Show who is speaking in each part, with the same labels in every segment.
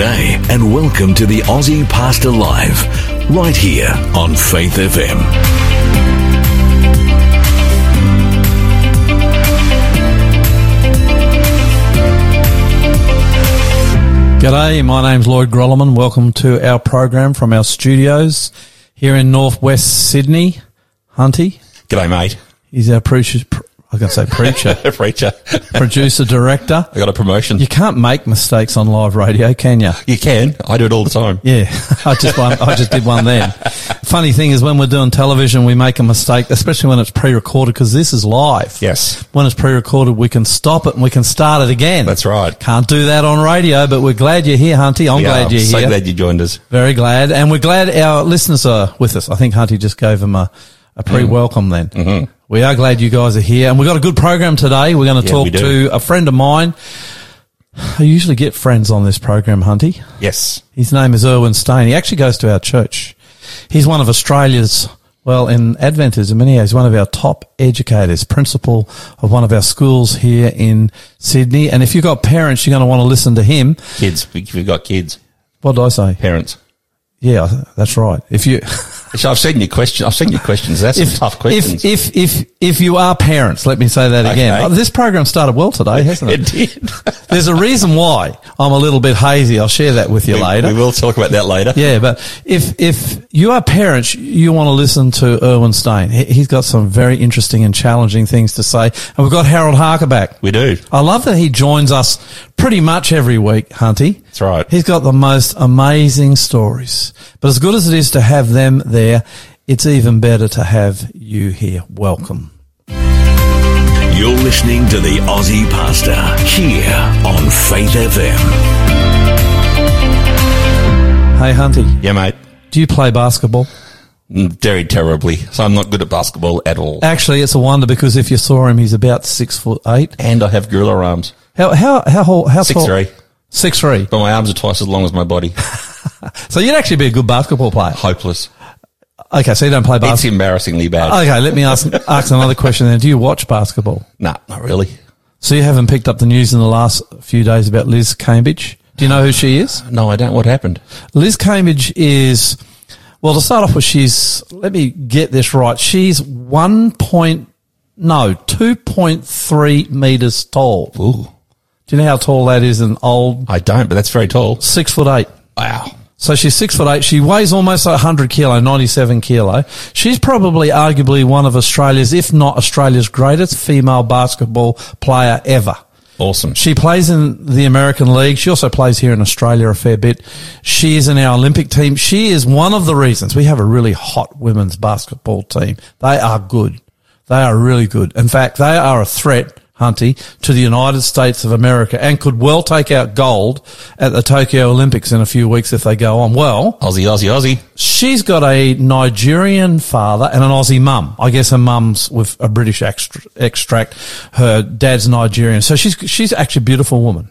Speaker 1: G'day and welcome to the Aussie Pastor Live, right here on Faith FM.
Speaker 2: G'day, my name's Lloyd Grolimund. Welcome to our program from our studios here in northwest Sydney. Hunty,
Speaker 3: G'day, mate.
Speaker 2: he's our preacher, pr- I was going to say preacher,
Speaker 3: Preacher.
Speaker 2: producer, director.
Speaker 3: I got a promotion.
Speaker 2: You can't make mistakes on live radio, can you?
Speaker 3: You can. I do it all the time.
Speaker 2: Yeah, I just one, I just did one then. Funny thing is when we're doing television, we make a mistake, especially when it's pre-recorded because this is live.
Speaker 3: Yes.
Speaker 2: When it's pre-recorded, we can stop it and we can start it again.
Speaker 3: That's right.
Speaker 2: Can't do that on radio, but we're glad you're here, Hunty. I'm
Speaker 3: We
Speaker 2: glad
Speaker 3: are.
Speaker 2: you're
Speaker 3: so
Speaker 2: here.
Speaker 3: So glad you joined us.
Speaker 2: Very glad. And we're glad our listeners are with us. I think Hunty just gave them a, a pre-welcome then. Mm-hmm. We are glad you guys are here. And we've got a good program today. We're going to
Speaker 3: Yeah,
Speaker 2: talk to a friend of mine. I usually get friends on this program, Hunty.
Speaker 3: Yes.
Speaker 2: His name is Irwin Steyn. He actually goes to our church. He's one of Australia's, well, in Adventism, anyhow, he's one of our top educators, principal of one of our schools here in Sydney. And if you've got parents, you're going to want to listen to him.
Speaker 3: Kids. We- We've got kids.
Speaker 2: What did I say?
Speaker 3: Parents.
Speaker 2: Yeah, that's right. If you,
Speaker 3: So I've seen your question. I've seen your questions. That's some tough questions.
Speaker 2: If, if, if, if you are parents, let me say that again.
Speaker 3: Okay.
Speaker 2: Oh, this program started well today, hasn't it?
Speaker 3: it did.
Speaker 2: There's a reason why I'm a little bit hazy. I'll share that with you
Speaker 3: we,
Speaker 2: later.
Speaker 3: we will talk about that later.
Speaker 2: Yeah, but if if you are parents, you want to listen to Irwin Steyn. He- He's got some very interesting and challenging things to say. And we've got Harold Harker back.
Speaker 3: We do.
Speaker 2: I love that he joins us pretty much every week, Hunty.
Speaker 3: That's right.
Speaker 2: He's got the most amazing stories. But as good as it is to have them there, it's even better to have you here. Welcome.
Speaker 1: You're listening to the Aussie Pastor here on Faith FM.
Speaker 2: Hey, Hunty,
Speaker 3: Yeah, mate.
Speaker 2: do you play basketball?
Speaker 3: Very terribly. So I'm not good at basketball at all.
Speaker 2: Actually, it's a wonder because if you saw him, he's about six foot eight.
Speaker 3: And I have gorilla arms.
Speaker 2: How how how how, how
Speaker 3: Six
Speaker 2: tall?
Speaker 3: three.
Speaker 2: Six three.
Speaker 3: But my arms are twice as long as my body.
Speaker 2: So you'd actually be a good basketball player.
Speaker 3: Hopeless.
Speaker 2: Okay, so you don't play basketball.
Speaker 3: It's
Speaker 2: basketball.
Speaker 3: embarrassing bad.
Speaker 2: Okay, let me ask ask another question then. Do you watch basketball?
Speaker 3: nah, not really.
Speaker 2: So you haven't picked up the news in the last few days about Liz Cambage? Do you know who she is?
Speaker 3: No, I don't. What happened?
Speaker 2: Liz Cambage is, well, to start off with, she's, let me get this right. She's one point, no, 2.3 meters tall.
Speaker 3: Ooh.
Speaker 2: Do you know how tall that is in old?
Speaker 3: I don't, but that's very tall.
Speaker 2: Six foot eight.
Speaker 3: Wow.
Speaker 2: So she's six foot eight. She weighs almost 100 kilo, 97 kilo. She's probably arguably one of Australia's, if not Australia's greatest female basketball player ever.
Speaker 3: Awesome.
Speaker 2: She plays in the American League. She also plays here in Australia a fair bit. She is in our Olympic team. She is one of the reasons we have a really hot women's basketball team. They are good. They are really good. In fact, they are a threat, Hunty, to the United States of America and could well take out gold at the Tokyo Olympics in a few weeks if they go on. Well,
Speaker 3: Aussie, Aussie, Aussie.
Speaker 2: She's got a Nigerian father and an Aussie mum. I guess her mum's with a British extract. Her dad's Nigerian. So she's, she's actually a beautiful woman.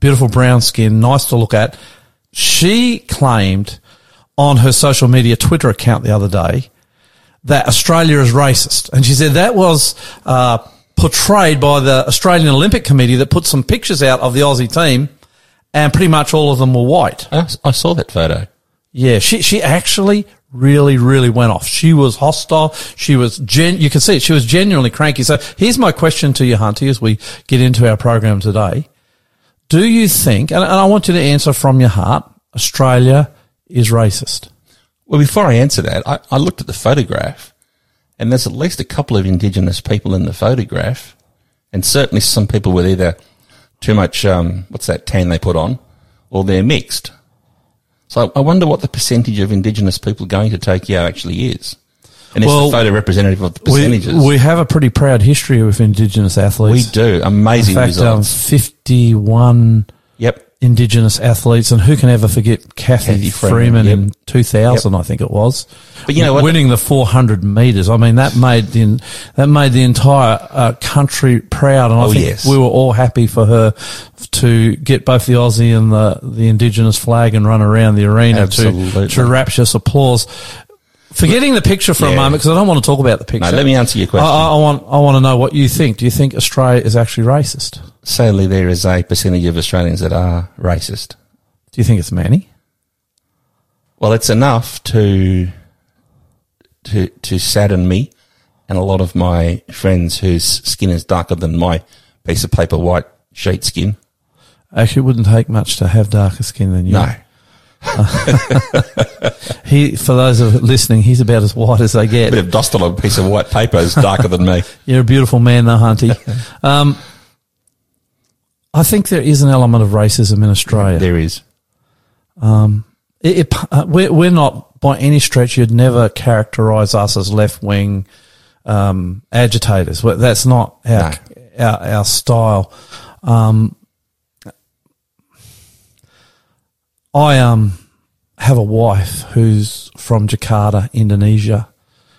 Speaker 2: Beautiful brown skin, nice to look at. She claimed on her social media Twitter account the other day that Australia is racist. And she said that was, uh, portrayed by the Australian Olympic Committee that put some pictures out of the Aussie team and pretty much all of them were white.
Speaker 3: I, I saw that photo.
Speaker 2: Yeah, she she actually really really went off. She was hostile. She was gen. You can see it. She was genuinely cranky. So here's my question to you, Hunty, as we get into our program today. Do you think, and, and I want you to answer from your heart, Australia is racist?
Speaker 3: Well, before I answer that, I, I looked at the photograph, and there's at least a couple of Indigenous people in the photograph, and certainly some people with either too much, um, what's that tan they put on, or they're mixed. So I wonder what the percentage of Indigenous people going to Tokyo actually is. And is
Speaker 2: Well,
Speaker 3: the photo representative of the
Speaker 2: We,
Speaker 3: percentages?
Speaker 2: we have a pretty proud history with Indigenous athletes.
Speaker 3: We do. Amazing
Speaker 2: In fact, um,
Speaker 3: results.
Speaker 2: 51
Speaker 3: yep.
Speaker 2: Indigenous athletes, and who can ever forget Cathy,
Speaker 3: Cathy
Speaker 2: Freeman,
Speaker 3: Freeman,
Speaker 2: in
Speaker 3: yep.
Speaker 2: 2000, I think it was.
Speaker 3: But you know what?
Speaker 2: Winning the 400 meters. I mean, that made the, that made the entire uh, country proud. And I
Speaker 3: Oh,
Speaker 2: think
Speaker 3: yes.
Speaker 2: we were all happy for her to get both the Aussie and the, the Indigenous flag and run around the arena to,
Speaker 3: Absolutely.
Speaker 2: to rapturous applause. Forgetting the picture for a moment, because I don't want to talk about the picture.
Speaker 3: No, let me answer your question.
Speaker 2: I, I want, I want to know what you think. Do you think Australia is actually racist?
Speaker 3: Sadly, there is a percentage of Australians that are racist.
Speaker 2: Do you think it's many?
Speaker 3: Well, it's enough to to to sadden me and a lot of my friends whose skin is darker than my piece of paper white sheet skin.
Speaker 2: Actually, it wouldn't take much to have darker skin than you.
Speaker 3: No.
Speaker 2: He, for those of listening, he's about as white as they get.
Speaker 3: A bit of dust on a piece of white paper is darker than me.
Speaker 2: You're a beautiful man, though, Hunty. Um, I think there is an element of racism in Australia.
Speaker 3: There is.
Speaker 2: It, it, uh, we're, we're not by any stretch. You'd never characterise us as left wing um, agitators. Well, That's not our our, our style. Um, I um have a wife who's from Jakarta, Indonesia.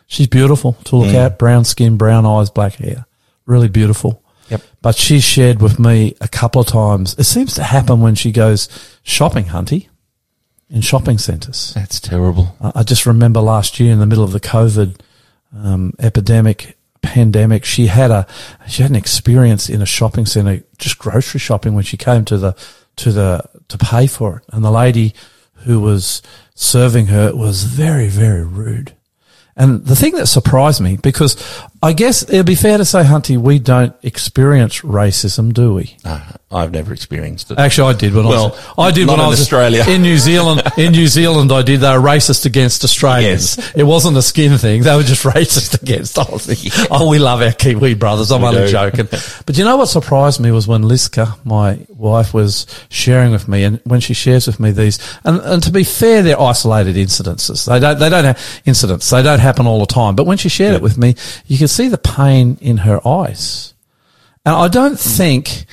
Speaker 2: She's beautiful to look at, brown skin, brown eyes, black hair, really beautiful.
Speaker 3: Yep.
Speaker 2: But she's shared with me a couple of times. It seems to happen when she goes shopping, Hunty, in shopping centres.
Speaker 3: That's terrible.
Speaker 2: I I just remember last year in the middle of the COVID um, epidemic, pandemic, she had a she had an experience in a shopping centre, just grocery shopping, when she came to the to the to pay for it, and the lady who was serving her was very very rude. And the thing that surprised me, because I guess it'd be fair to say, Hunty, we don't experience racism, do we?
Speaker 3: No, I've never experienced it.
Speaker 2: Actually, I did when I
Speaker 3: Well,
Speaker 2: was. I did when I
Speaker 3: in
Speaker 2: was
Speaker 3: Australia.
Speaker 2: in New Zealand. In New Zealand, I did. They were racist against Australians. It wasn't a skin thing. They were just racist against Aussie. Oh, we love our Kiwi brothers. I'm
Speaker 3: We
Speaker 2: only
Speaker 3: do.
Speaker 2: joking. But you know what surprised me was when Liska, my wife, was sharing with me, and when she shares with me these, and, and to be fair, they're isolated incidences. They don't. They don't have incidents. They don't happen all the time. But when she shared it with me, you could see the pain in her eyes. And I don't think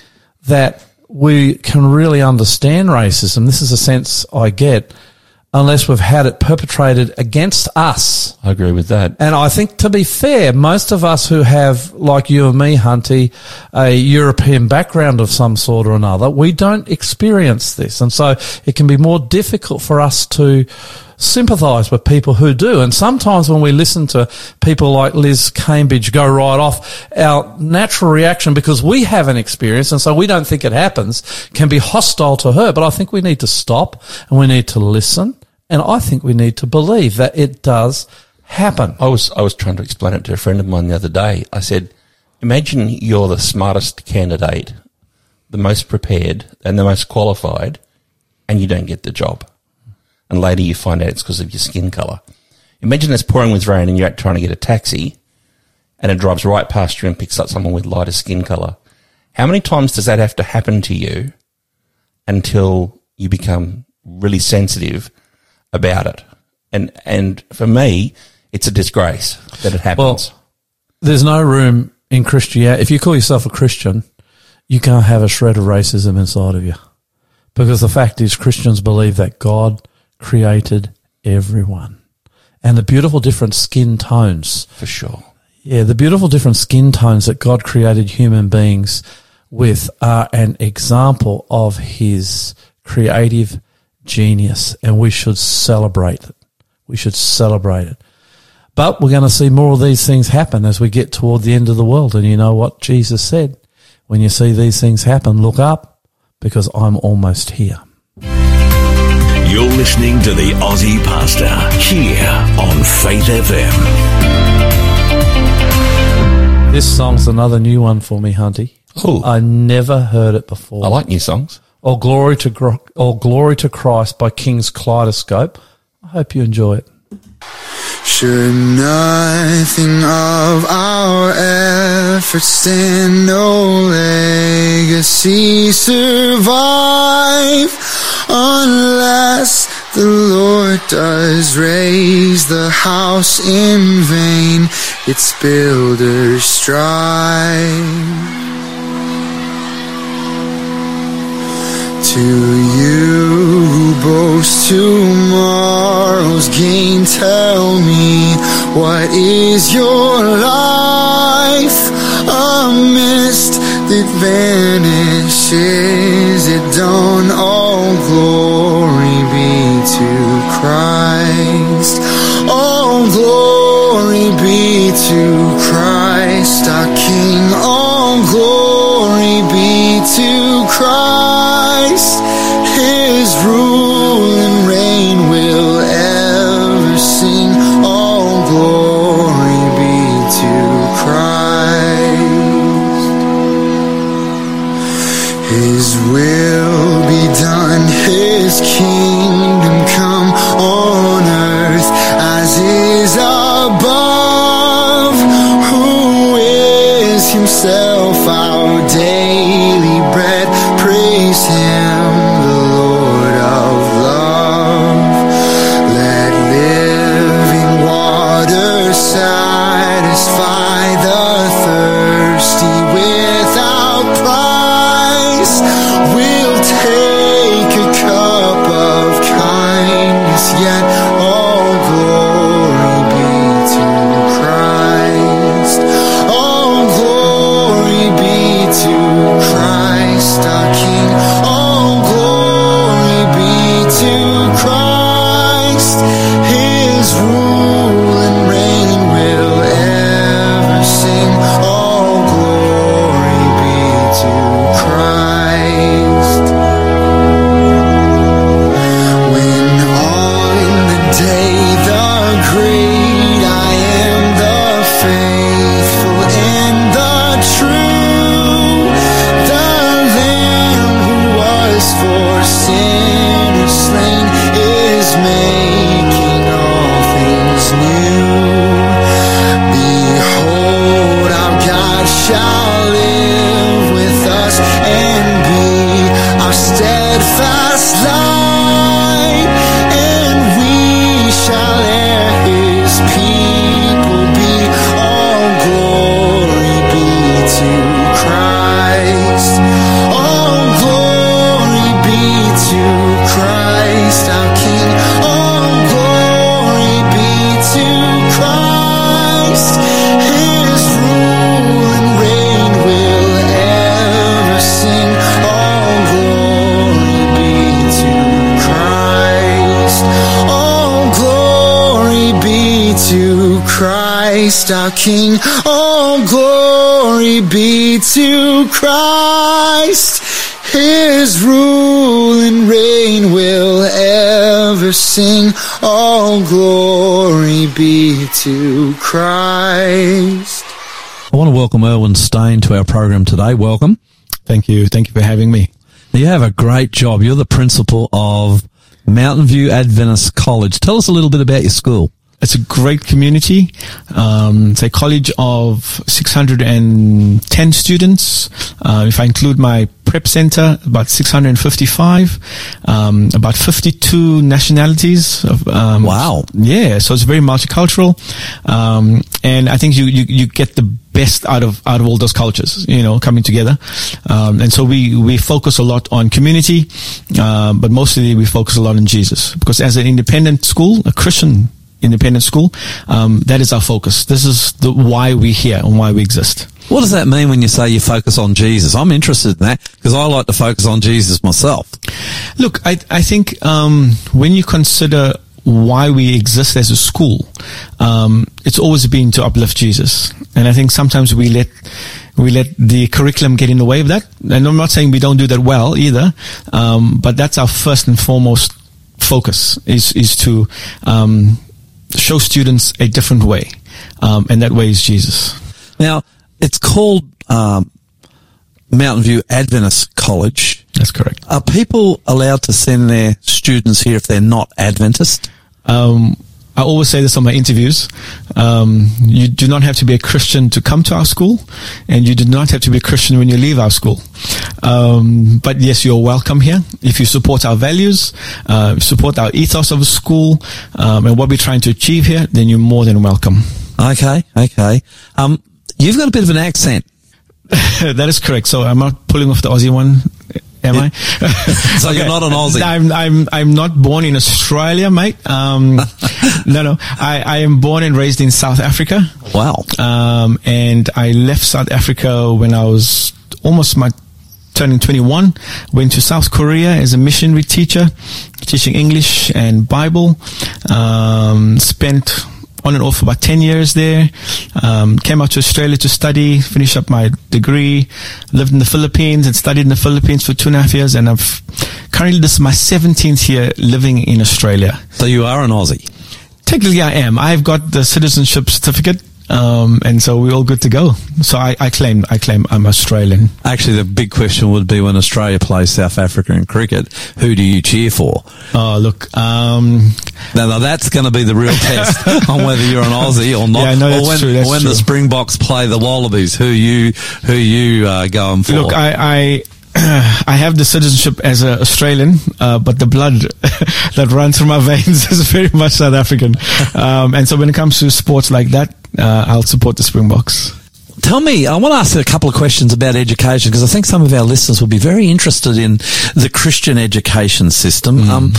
Speaker 2: that we can really understand racism. This is a sense I get unless we've had it perpetrated against us.
Speaker 3: I agree with that.
Speaker 2: And I think to be fair, most of us who have, like you and me, Hunty, a European background of some sort or another, we don't experience this. And so it can be more difficult for us to sympathise with people who do. And sometimes when we listen to people like Liz Cambage go right off, our natural reaction, because we haven't experienced and so we don't think it happens, can be hostile to her. But I think we need to stop and we need to listen. And I think we need to believe that it does happen.
Speaker 3: I was I was trying to explain it to a friend of mine the other day. I said, "Imagine you're the smartest candidate, the most prepared, and the most qualified, and you don't get the job. And later you find out it's because of your skin color. Imagine it's pouring with rain and you're out trying to get a taxi, and it drives right past you and picks up someone with lighter skin color. How many times does that have to happen to you until you become really sensitive about it?" And and for me, it's a disgrace that it happens.
Speaker 2: There's no room in Christianity. If you call yourself a Christian, you can't have a shred of racism inside of you. Because the fact is, Christians believe that God created everyone. And the beautiful different skin tones
Speaker 3: for sure.
Speaker 2: Yeah, the beautiful different skin tones that God created human beings with are an example of his creative genius, and we should celebrate it. We should celebrate it. But we're going to see more of these things happen as we get toward the end of the world. And you know what Jesus said? When you see these things happen, look up because I'm almost here.
Speaker 1: You're listening to the Aussie Pastor here on Faith FM.
Speaker 2: This song's another new one for me, Hunty.
Speaker 3: Oh, I,
Speaker 2: I never heard it before.
Speaker 3: I like new songs.
Speaker 2: All glory to Gro- All glory to Christ by King's Kaleidoscope. I hope you enjoy it.
Speaker 4: Should nothing of our efforts stand, no legacy survive, unless the Lord does raise the house in vain, its builders strive. To you who boast tomorrow's gain, tell me what is your life? A mist that vanishes at dawn. All glory be to Christ. All glory be to Christ, our King. All glory be to Christ. To Christ.
Speaker 2: I want to welcome Irwin Steyn to our program today. Welcome.
Speaker 5: Thank you. Thank you for having me.
Speaker 2: You have a great job. You're the principal of Mountain View Adventist College. Tell us a little bit about your school.
Speaker 5: It's a great community. Um, it's a college of 610 students. Uh, if I include my prep center, about 655. Um, about 52 nationalities. Of, um,
Speaker 2: Wow.
Speaker 5: Yeah, so it's very multicultural, um, and I think you, you you get the best out of out of all those cultures, you know, coming together. Um, and so we we focus a lot on community, um, but mostly we focus a lot on Jesus because as an independent school, a Christian independent school, um, that is our focus. This is the why we're here and why we exist.
Speaker 2: What does that mean when you say you focus on Jesus? I'm interested in that because I like to focus on Jesus myself.
Speaker 5: Look, I, I think um, when you consider why we exist as a school, um, it's always been to uplift Jesus, and I think sometimes we let we let the curriculum get in the way of that. And I'm not saying we don't do that well either, um, but that's our first and foremost focus is is to um, show students a different way, um, and that way is Jesus.
Speaker 2: Now, it's called um, Mountain View Adventist College.
Speaker 5: That's correct.
Speaker 2: Are people allowed to send their students here if they're not Adventist?
Speaker 5: Um, I always say this on my interviews. Um, you do not have to be a Christian to come to our school, and you do not have to be a Christian when you leave our school. Um, but yes, you're welcome here if you support our values, uh, support our ethos of the school, um, and what we're trying to achieve here. Then you're more than welcome.
Speaker 2: Okay, okay. Um, you've got a bit of an accent.
Speaker 5: that is correct. So I'm not pulling off the Aussie one, am I?
Speaker 2: So you're not an Aussie.
Speaker 5: I'm I'm I'm not born in Australia, mate. Um, no, no. I, I am born and raised in South Africa.
Speaker 2: Wow.
Speaker 5: Um, and I left South Africa when I was almost my turning 21. Went to South Korea as a missionary teacher, teaching English and Bible. Um, spent on and off for about 10 years there. Um, came out to Australia to study, finish up my degree, lived in the Philippines and studied in the Philippines for two and a half years. And I've currently, this is my 17th year living in Australia.
Speaker 2: So you are an Aussie.
Speaker 5: Technically, I am. I've got the citizenship certificate, um, and so we're all good to go. So I, I claim, I claim I'm Australian.
Speaker 2: Actually, the big question would be when Australia plays South Africa in cricket, who do you cheer for?
Speaker 5: Oh, look, um,
Speaker 2: Now, now that's going to be the real test on whether you're an Aussie or not.
Speaker 5: Yeah, no,
Speaker 2: or
Speaker 5: that's
Speaker 2: when,
Speaker 5: true, that's
Speaker 2: or when the. Springboks play the Wallabies, who you who you uh, going for?
Speaker 5: look, I, I, I have the citizenship as an Australian, uh, but the blood that runs through my veins is very much South African. Um, and so when it comes to sports like that, uh, I'll support the Springboks.
Speaker 2: Tell me, I want to ask you a couple of questions about education because I think some of our listeners will be very interested in the Christian education system.
Speaker 5: Mm.
Speaker 2: Um,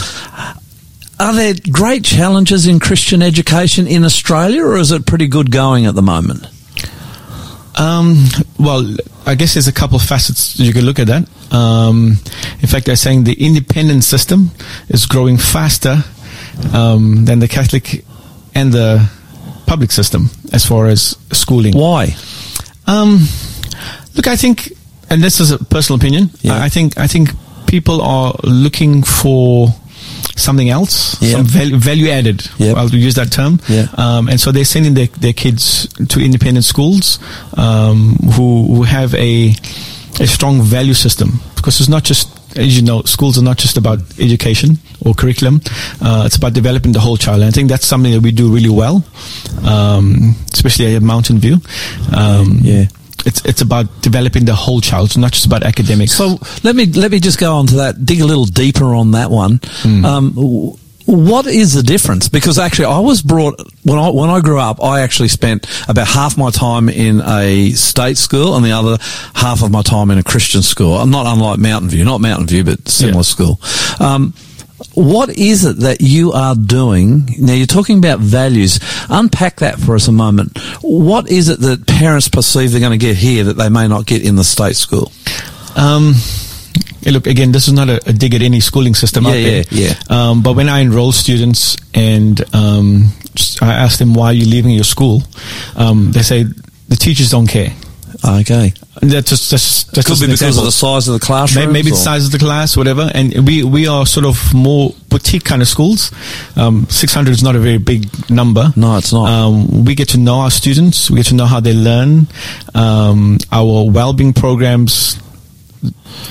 Speaker 2: are there great challenges in Christian education in Australia, or is it pretty good going at the moment?
Speaker 5: Um, well, I guess there's a couple of facets you can look at that. Um, in fact, they're saying the independent system is growing faster um, than the Catholic and the public system as far as schooling.
Speaker 2: Why?
Speaker 5: Um, look, I think, and this is a personal opinion.
Speaker 2: Yeah.
Speaker 5: I think I think people are looking for something else,
Speaker 2: Yeah.
Speaker 5: some value, value added.
Speaker 2: Yep.
Speaker 5: I'll use that term.
Speaker 2: Yeah.
Speaker 5: Um, and so they're sending their, their kids to independent schools um, who who have a a strong value system because it's not just as you know, schools are not just about education or curriculum. Uh, it's about developing the whole child. And I think that's something that we do really well, um, especially at Mountain View. Um,
Speaker 2: Yeah.
Speaker 5: It's, it's about developing the whole child. It's not just about academics.
Speaker 2: So let me let me just go on to that. Dig a little deeper on that one.
Speaker 5: Hmm.
Speaker 2: Um, what is the difference? Because actually, I was brought when I when I grew up. I actually spent about half my time in a state school and the other half of my time in a Christian school. I'm not unlike Mountain View, not Mountain View, but similar
Speaker 5: Yeah.
Speaker 2: school. Um, what is it that you are doing? Now you're talking about values. Unpack that for us a moment. What is it that parents perceive they're going to get here that they may not get in the state school?
Speaker 5: Um, look, again, this is not a, a dig at any schooling system
Speaker 2: Yeah,
Speaker 5: out there.
Speaker 2: yeah, yeah.
Speaker 5: Um, but when I enroll students and um, I ask them why are you're leaving your school, um, they say the teachers don't care.
Speaker 2: Okay.
Speaker 5: And That's just that's, that's
Speaker 2: Could
Speaker 5: just
Speaker 2: be
Speaker 5: an
Speaker 2: because of the size of the
Speaker 5: May-
Speaker 2: classroom.
Speaker 5: Maybe the size of the class, whatever. And we, we are sort of more boutique kind of schools. Um, 600 is not a very big number.
Speaker 2: No, it's not.
Speaker 5: Um, we get to know our students. We get to know how they learn. Um, our well-being programs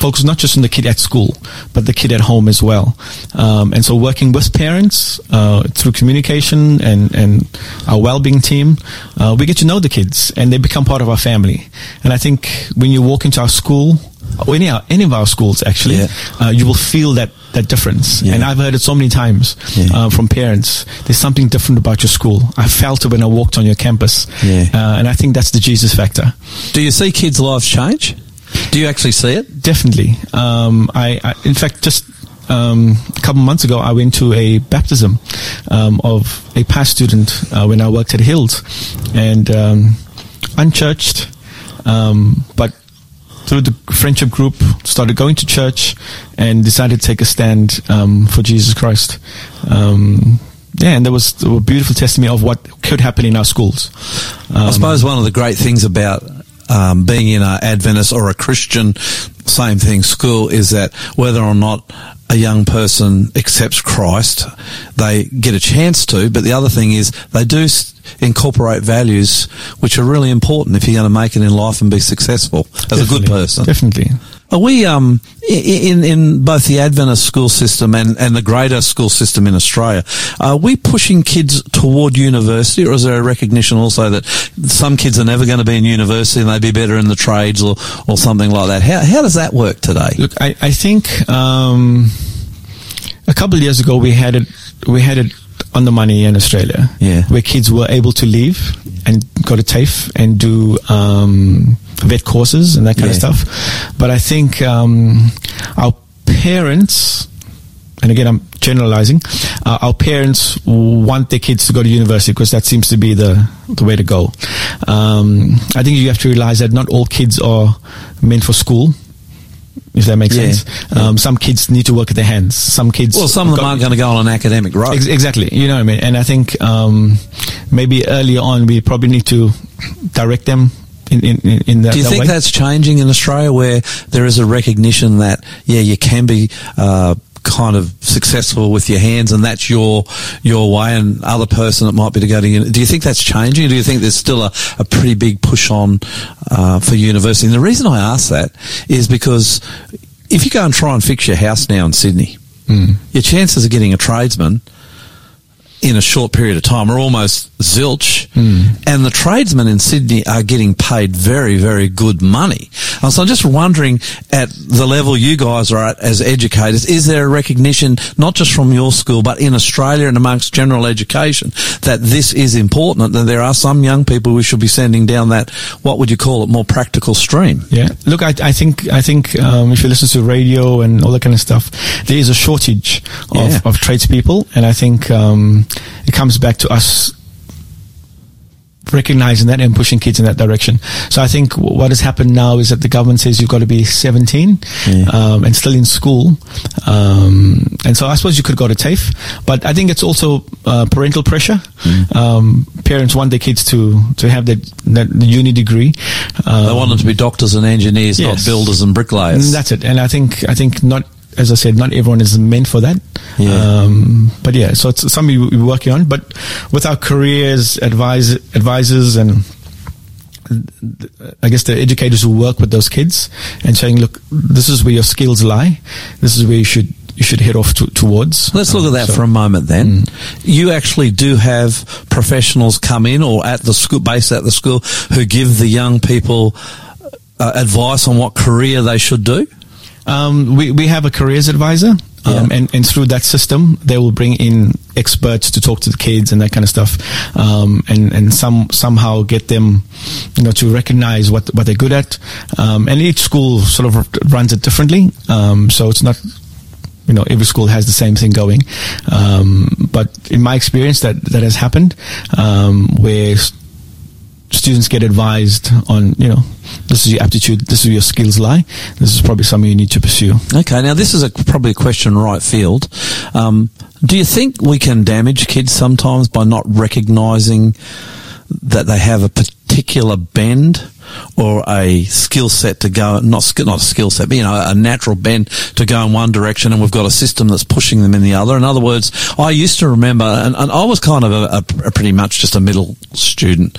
Speaker 5: focus not just on the kid at school, but the kid at home as well. Um, and so working with parents uh, through communication and, and our well-being team, uh, we get to know the kids and they become part of our family. And I think when you walk into our school, or any, any of our schools actually,
Speaker 2: Yeah.
Speaker 5: uh, you will feel that, that difference.
Speaker 2: Yeah.
Speaker 5: And I've heard it so many times
Speaker 2: Yeah.
Speaker 5: uh, from parents. There's something different about your school. I felt it when I walked on your campus. Uh, and I think that's the Jesus factor.
Speaker 2: Do you see kids' lives change? Do you actually see it?
Speaker 5: Definitely. Um, I, I, in fact, just um, a couple months ago, I went to a baptism um, of a past student uh, when I worked at Hills, and um, unchurched, um, but through the friendship group, started going to church and decided to take a stand um, for Jesus Christ. Um, yeah, and there was, a beautiful testimony of what could happen in our schools.
Speaker 2: I suppose one of the great things about um, being in an Adventist or a Christian, same thing, school is that whether or not a young person accepts Christ, they get a chance to. But the other thing is they do incorporate values which are really important if you're going to make it in life and be successful as a good person.
Speaker 5: Definitely.
Speaker 2: Are we um in in both the Adventist school system and, and the greater school system in Australia? Are we pushing kids toward university, or is there a recognition also that some kids are never going to be in university and they'd be better in the trades or or something like that? How how does that work today?
Speaker 5: Look, I, I think um, a couple of years ago we had it we had it on the money in Australia,
Speaker 2: Yeah.
Speaker 5: where kids were able to leave and go to TAFE and do um, vet courses and that kind
Speaker 2: Yeah.
Speaker 5: of stuff. But I think um, our parents. And again, I'm generalizing. Uh, our parents want their kids to go to university because that seems to be the the way to go. Um, I think you have to realize that not all kids are meant for school if that makes
Speaker 2: Yeah.
Speaker 5: sense. Um, some kids need to work at their hands. Some kids.
Speaker 2: Well, some of them aren't going to go on an academic road.
Speaker 5: Ex- exactly. You know what I mean? And I think um, maybe earlier on we probably need to direct them in, in, in- in that,
Speaker 2: Do you
Speaker 5: that
Speaker 2: think
Speaker 5: way.
Speaker 2: that's changing in Australia where there is a recognition that, yeah, you can be, uh, kind of successful with your hands and that's your, your way and other person it might be to go to uni- Do you think that's changing? Or do you think there's still a, a pretty big push on, uh, for university? And the reason I ask that is because if you go and try and fix your house now in Sydney, your chances of getting a tradesman in a short period of time are almost zilch. And the tradesmen in Sydney are getting paid very, very good money. And so I'm just wondering at the level you guys are at as educators, is there a recognition, not just from your school, but in Australia and amongst general education, that this is important, that there are some young people we should be sending down that, what would you call it, more practical stream?
Speaker 5: Yeah. Look, I, I think I think um, if you listen to radio and all that kind of stuff, there is a shortage of,
Speaker 2: Yeah.
Speaker 5: of tradespeople, and I think um, it comes back to us recognizing that and pushing kids in that direction. So I think w- what has happened now is that the government says you've got to be 17
Speaker 2: Yeah.
Speaker 5: um, and still in school. Um, and so I suppose you could go to TAFE, but I think it's also uh, parental pressure. Um, parents want their kids to, to have that, that uni degree. Um,
Speaker 2: They want them to be doctors and engineers, not builders and bricklayers.
Speaker 5: and that's it. And I think I think not as I said, not everyone is meant for that.
Speaker 2: Yeah.
Speaker 5: Um, but yeah, so it's something we- we're working on. But with our careers, advise, advisors, and I guess the educators who work with those kids and saying, look, this is where your skills lie. This is where you should you should head off to, towards.
Speaker 2: Let's look at that
Speaker 5: So-
Speaker 2: for a moment then. You actually do have professionals come in or at the school, based at the school, who give the young people uh, advice on what career they should do?
Speaker 5: Um, we, we have a careers advisor, um,
Speaker 2: Yeah.
Speaker 5: and, and through that system, they will bring in experts to talk to the kids and that kind of stuff, um, and, and some, somehow get them, you know, to recognize what, what they're good at. Um, and each school sort of runs it differently. Um, so it's not, you know, every school has the same thing going. Um, but in my experience, that, that has happened, um, where students get advised on, you know, this is your aptitude, this is your skills lie. This is probably something you need to pursue.
Speaker 2: Okay, now this is a, probably a question right field. Um, do you think we can damage kids sometimes by not recognising that they have a particular bend or a skill set to go, not not a skill set, but you know, a natural bend to go in one direction, and we've got a system that's pushing them in the other. In other words, I used to remember, and, and I was kind of a, a pretty much just a middle student.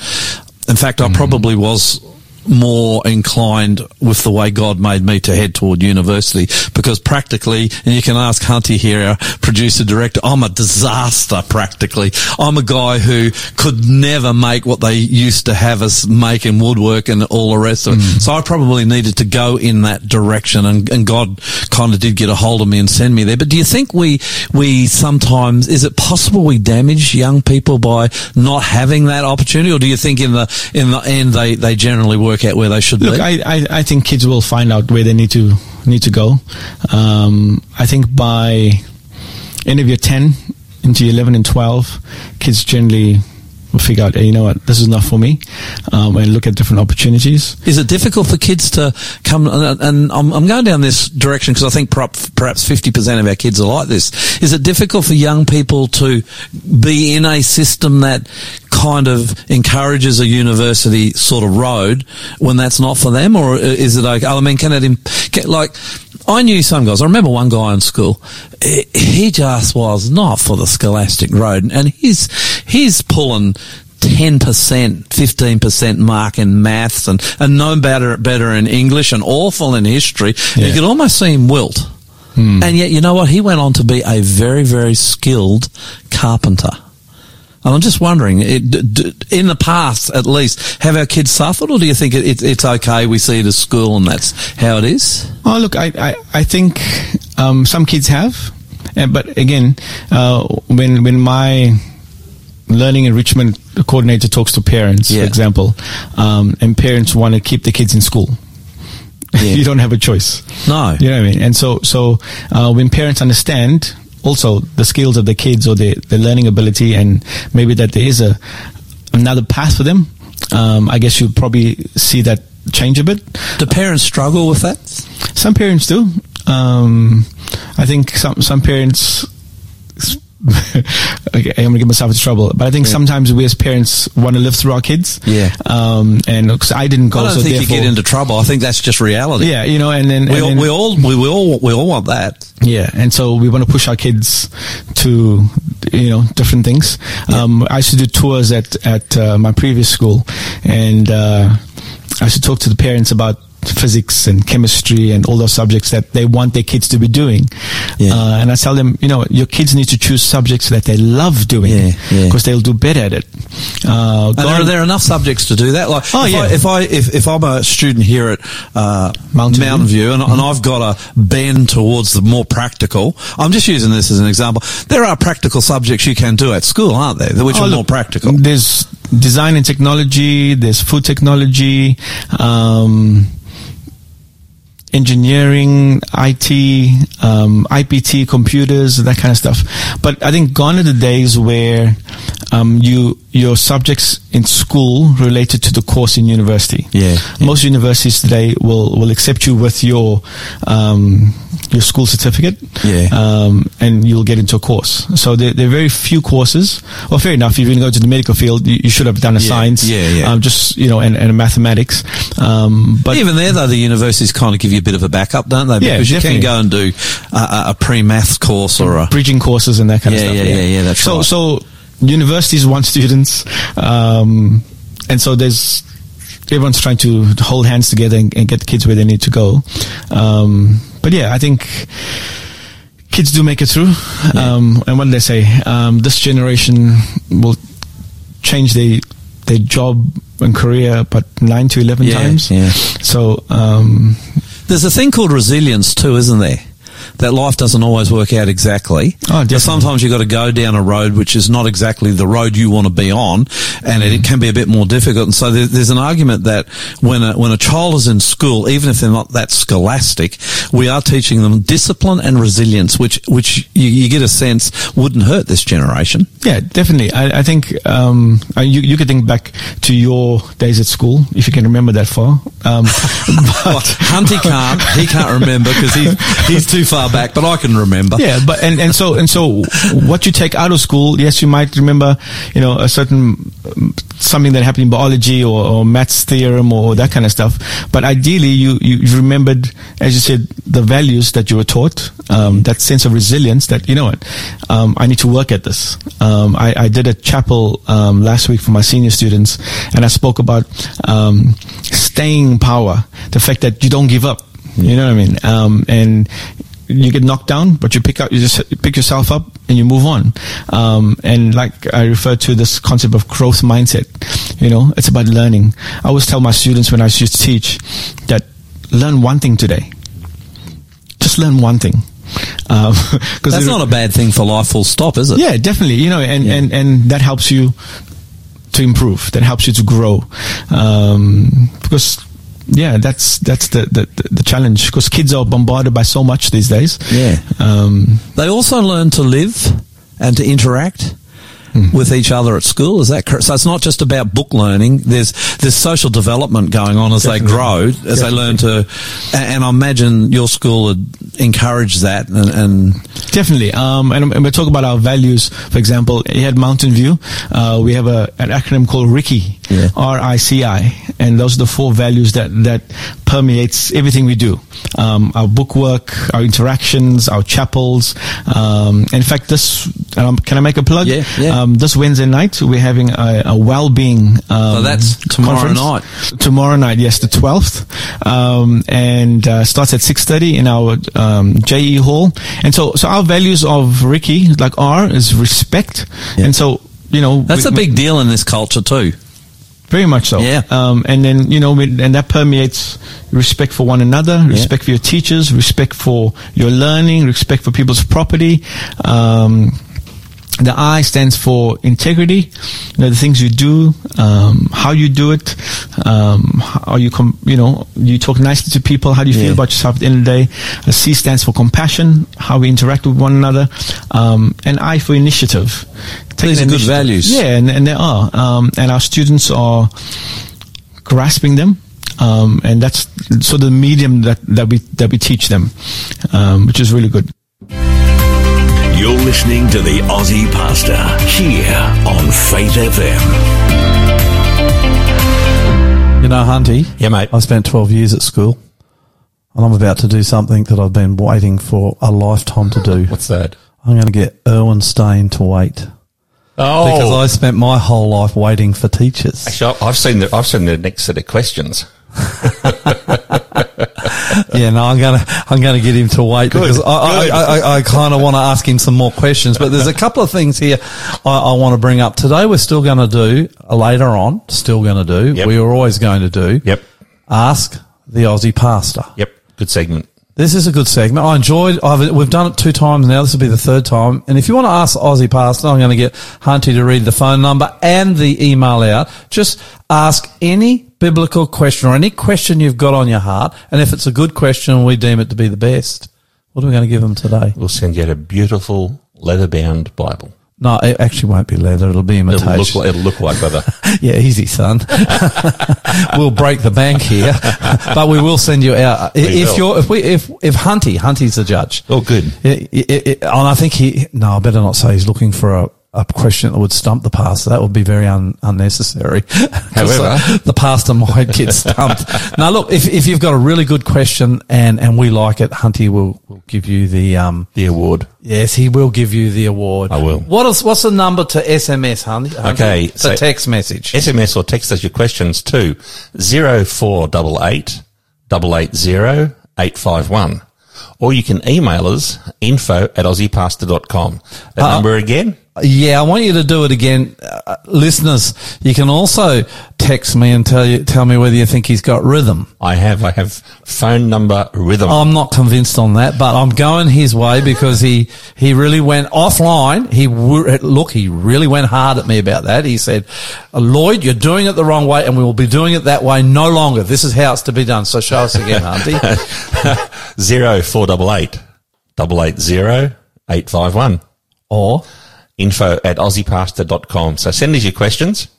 Speaker 2: In fact, I mm-hmm. probably was more inclined with the way God made me to head toward university because practically, and you can ask Hunty here, our producer director, I'm a disaster practically. I'm a guy who could never make what they used to have us make in woodwork and all the rest of it. Mm. So I probably needed to go in that direction and, and God kind of did get a hold of me and send me there. But do you think we, we sometimes, is it possible we damage young people by not having that opportunity or do you think in the, in the end they, they generally work out where they should
Speaker 5: Look,
Speaker 2: be?
Speaker 5: I, I, I think kids will find out where they need to need to go. Um, I think by end of year ten into year eleven and twelve, kids generally figure out, hey, you know what, this is not for me, um, and look at different opportunities.
Speaker 2: Is it difficult for kids to come? And I'm, I'm going down this direction because I think perhaps perhaps 50% of our kids are like this. Is it difficult for young people to be in a system that kind of encourages a university sort of road when that's not for them, or is it okay? I mean, can it can, like? I knew some guys. I remember one guy in school. He- just was not for the scholastic road, and he's he's pulling ten percent, fifteen percent mark in maths, and and no better better in English, and awful in history. You could almost see him wilt. Hmm. And yet, you know what? He went on to be a very, very skilled carpenter. And I'm just wondering, it, d- d- in the past at least, have our kids suffered, or do you think it, it, it's okay? We see it as school, and that's how it is.
Speaker 5: Oh, look, I, I, I think um, some kids have, uh, but again, uh, when when my learning enrichment coordinator talks to parents,
Speaker 2: Yeah.
Speaker 5: for example, um, and parents want to keep the kids in school, you don't have a choice.
Speaker 2: No.
Speaker 5: You know what I mean? And so, so uh, when parents understand also the skills of the kids or the, their learning ability, and maybe that there is a another path for them, um, I guess you'll probably see that change a bit.
Speaker 2: Do parents struggle with that?
Speaker 5: Some parents do. Um, I think some some parents. Okay, I'm gonna get myself into trouble, but I think sometimes we as parents want to live through our kids.
Speaker 2: Yeah.
Speaker 5: Um, and because I didn't go,
Speaker 2: I don't
Speaker 5: so
Speaker 2: think you get into trouble. I think that's just reality.
Speaker 5: yeah, you know, and then,
Speaker 2: We
Speaker 5: and
Speaker 2: all,
Speaker 5: then-
Speaker 2: we all, we, we all, we all want that.
Speaker 5: yeah, and so we want to push our kids to, you know, different things. Um, I used to do tours at at uh, my previous school, and uh, I used to talk to the parents about physics and chemistry and all those subjects that they want their kids to be doing.
Speaker 2: Yeah.
Speaker 5: Uh, and I tell them, you know, your kids need to choose subjects that they love doing
Speaker 2: Yeah, yeah.
Speaker 5: because they'll do better at it. Uh,
Speaker 2: And are there enough subjects to do that. Like,
Speaker 5: Oh,
Speaker 2: if
Speaker 5: yeah.
Speaker 2: I, if I if, if I'm a student here at uh,
Speaker 5: Mountain
Speaker 2: Mountain,
Speaker 5: View.
Speaker 2: View, and, and I've got a bend towards the more practical, I'm just using this as an example. There are practical subjects you can do at school, aren't there? Which
Speaker 5: Oh,
Speaker 2: are
Speaker 5: look,
Speaker 2: more practical.
Speaker 5: There's design and technology. There's food technology, um, engineering, IT, um, IPT, computers, that kind of stuff. But I think gone are the days where um, you your subjects in school related to the course in university.
Speaker 2: Yeah,
Speaker 5: Most universities today will will accept you with your um, your school certificate.
Speaker 2: Yeah.
Speaker 5: Um, and you'll get into a course. So there, there are very few courses. Well, fair enough. If you're going to go to the medical field, you, you should have done a
Speaker 2: Yeah,
Speaker 5: science.
Speaker 2: yeah, yeah.
Speaker 5: Um, just you know, and, and a mathematics. Um, but
Speaker 2: Even there, though, the universities kind of give you a bit of a backup, don't they?
Speaker 5: Yeah,
Speaker 2: Because you can go and do a, a, pre-math course or a.
Speaker 5: bridging courses and that kind
Speaker 2: Yeah,
Speaker 5: of stuff.
Speaker 2: yeah, yeah, yeah, that's
Speaker 5: so,
Speaker 2: right.
Speaker 5: so universities want students, um, and so there's everyone's trying to hold hands together and, and get the kids where they need to go. Um, but yeah, I think kids do make it through. Um, and what did they say? Um, this generation will change their their job and career, but nine to eleven
Speaker 2: Yeah,
Speaker 5: times.
Speaker 2: yeah.
Speaker 5: So um,
Speaker 2: There's a thing called resilience too, isn't there? That life doesn't always work out exactly.
Speaker 5: Oh, definitely.
Speaker 2: sometimes you've got to go down a road which is not exactly the road you want to be on, and it, can be a bit more difficult. And so there, there's an argument that when a, when a child is in school, even if they're not that scholastic, we are teaching them discipline and resilience, which which you, you get a sense wouldn't hurt this generation.
Speaker 5: Yeah, definitely. I, I think um, uh, you you could think back to your days at school if you can remember that far. Um,
Speaker 2: Well, Hunty can't. He can't remember because he, he's too far back, but I can remember.
Speaker 5: yeah, but and, and so and so what you take out of school, yes, you might remember, you know, a certain something that happened in biology or, or maths theorem or that kind of stuff. But ideally, you you remembered, as you said, the values that you were taught, um, that sense of resilience. That you know what, um, I need to work at this. Um, I, I did a chapel um, last week for my senior students, and I spoke about um, staying power, the fact that you don't give up. You know what I mean? Um, and you get knocked down, but you pick up, you just pick yourself up and you move on. Um, and like I refer to this concept of growth mindset, you know, it's about learning. I always tell my students when I used to teach that learn one thing today. Just learn one thing. Um, 'cause
Speaker 2: That's not a bad thing for life, full stop, is it?
Speaker 5: yeah, definitely. You know, and, and, and that helps you to improve. That helps you to grow. Um, because, yeah, that's, that's the, the, the challenge because kids are bombarded by so much these days.
Speaker 2: Yeah.
Speaker 5: Um,
Speaker 2: They also learn to live and to interact with each other at school. Is that correct? So it's not just about book learning. There's there's social development going on as they grow, as they learn to. And, I imagine your school would encourage that. And, and
Speaker 5: Definitely. Um, and, and we talk about our values. For example, had Mountain View. Uh, we have a, an acronym called RICI.
Speaker 2: Yeah.
Speaker 5: R-I-C-I. And those are the four values that, that permeates everything we do. Um, our bookwork, our interactions, our chapels. Um, in fact, this, um, can I make a plug?
Speaker 2: Yeah, yeah.
Speaker 5: Um, this Wednesday night, we're having a, a well-being, um,
Speaker 2: So that's tomorrow
Speaker 5: conference.
Speaker 2: night.
Speaker 5: Tomorrow night, yes, the 12th. Um, and, uh, starts at 6.30 in our, um, JE hall. And so, so our values of Ricky, like R, is respect.
Speaker 2: Yeah.
Speaker 5: And so, you know,
Speaker 2: that's
Speaker 5: we-
Speaker 2: a big deal in this culture too.
Speaker 5: very much so.
Speaker 2: Yeah.
Speaker 5: Um, and then, you know, and that permeates respect for one another, respect for your teachers, respect for your learning, respect for people's property. Um, the I stands for integrity. You know, the things you do, um, how you do it, um, how you com- you know, you talk nicely to people. How do you
Speaker 2: Yeah.
Speaker 5: feel about yourself at the end of the day? The C stands for compassion, how we interact with one another, um, and I for initiative. Taking
Speaker 2: These are good values.
Speaker 5: Yeah, and, and they are. Um, and our students are grasping them. Um, and that's sort of the medium that, that we that we teach them, um, which is really good.
Speaker 1: You're listening to the Aussie Pastor here on Faith FM.
Speaker 2: You know, Hunty.
Speaker 3: Yeah, mate.
Speaker 2: I spent 12 years at school and I'm about to do something that I've been waiting for a lifetime to do.
Speaker 3: What's that?
Speaker 2: I'm going to get Irwin Steyn to wait
Speaker 3: Oh,
Speaker 2: because I spent my whole life waiting for teachers.
Speaker 3: Actually, I've seen the I've seen the next set of questions.
Speaker 2: yeah, no, I'm gonna I'm gonna get him to wait because I I,
Speaker 3: good.
Speaker 2: I, I, I kind of want to ask him some more questions. But there's a couple of things here I, I want to bring up today. We're still going to do uh, later on. Still going to do.
Speaker 3: Yep.
Speaker 2: We were always going to do.
Speaker 3: Yep.
Speaker 2: Ask the Aussie pastor.
Speaker 3: Yep. Good segment.
Speaker 2: This is a good segment. I enjoyed. I've, we've done it two times now. This will be the third time. And if you want to ask Aussie Pastor, I'm going to get Hunty to read the phone number and the email out. Just ask any biblical question or any question you've got on your heart. And if it's a good question, we deem it to be the best. What are we going to give them today?
Speaker 3: We'll send you out a beautiful leather bound Bible.
Speaker 2: No, it actually won't be leather. It'll be
Speaker 3: It'll look,
Speaker 2: imitation.
Speaker 3: like- it'll look like leather.
Speaker 2: yeah, easy, son. we'll break the bank here, but we will send you out.
Speaker 3: We
Speaker 2: if
Speaker 3: will.
Speaker 2: you're, if we, if, if Hunty, Hunty's the judge.
Speaker 3: Oh, good.
Speaker 2: It, it, it, and I think he, no, I better not say he's looking for a, a question that would stump the pastor. That would be very un, unnecessary. 'Cause,
Speaker 3: However-
Speaker 2: uh, the pastor might get stumped. now, look, if, if you've got a really good question and, and we like it, Hunty will, will give you the, um,
Speaker 3: The award.
Speaker 2: yes, he will give you the award.
Speaker 3: I will.
Speaker 2: What is, what's the number to SMS, Hunty? Hunty?
Speaker 3: Okay,
Speaker 2: It's a
Speaker 3: so-
Speaker 2: text message.
Speaker 3: SMS or text us your questions to 0488 880 851. Or you can email us info at aussiepastor.com. That
Speaker 2: Uh,
Speaker 3: number again?
Speaker 2: Yeah, I want you to do it again. Uh, listeners, you can also text me and tell you tell me whether you think he's got rhythm.
Speaker 3: I have. I have phone number rhythm.
Speaker 2: I'm not convinced on that, but I'm going his way because he he really went offline. He look, he really went hard at me about that. He said, "Lloyd, you're doing it the wrong way, and we will be doing it that way no longer. This is how it's to be done." So show us again, Hunty.
Speaker 3: Zero four double eight double eight zero eight five one.
Speaker 2: or
Speaker 3: Info at aussiepastor.com. So send us your questions,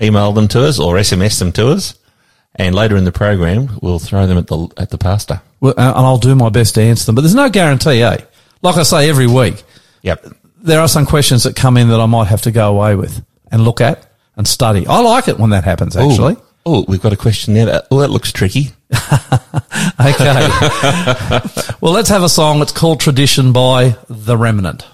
Speaker 3: email them to us or SMS them to us. And later in the program, we'll throw them at the, at the pastor.
Speaker 2: well, and I'll do my best to answer them. But there's no guarantee, eh? Like I say every week,
Speaker 3: Yep.
Speaker 2: there are some questions that come in that I might have to go away with and look at and study. I like it when that happens. Actually.
Speaker 3: Oh, we've got a question there. That, oh, that looks tricky.
Speaker 2: Okay. well, let's have a song. It's called Tradition by The Remnant.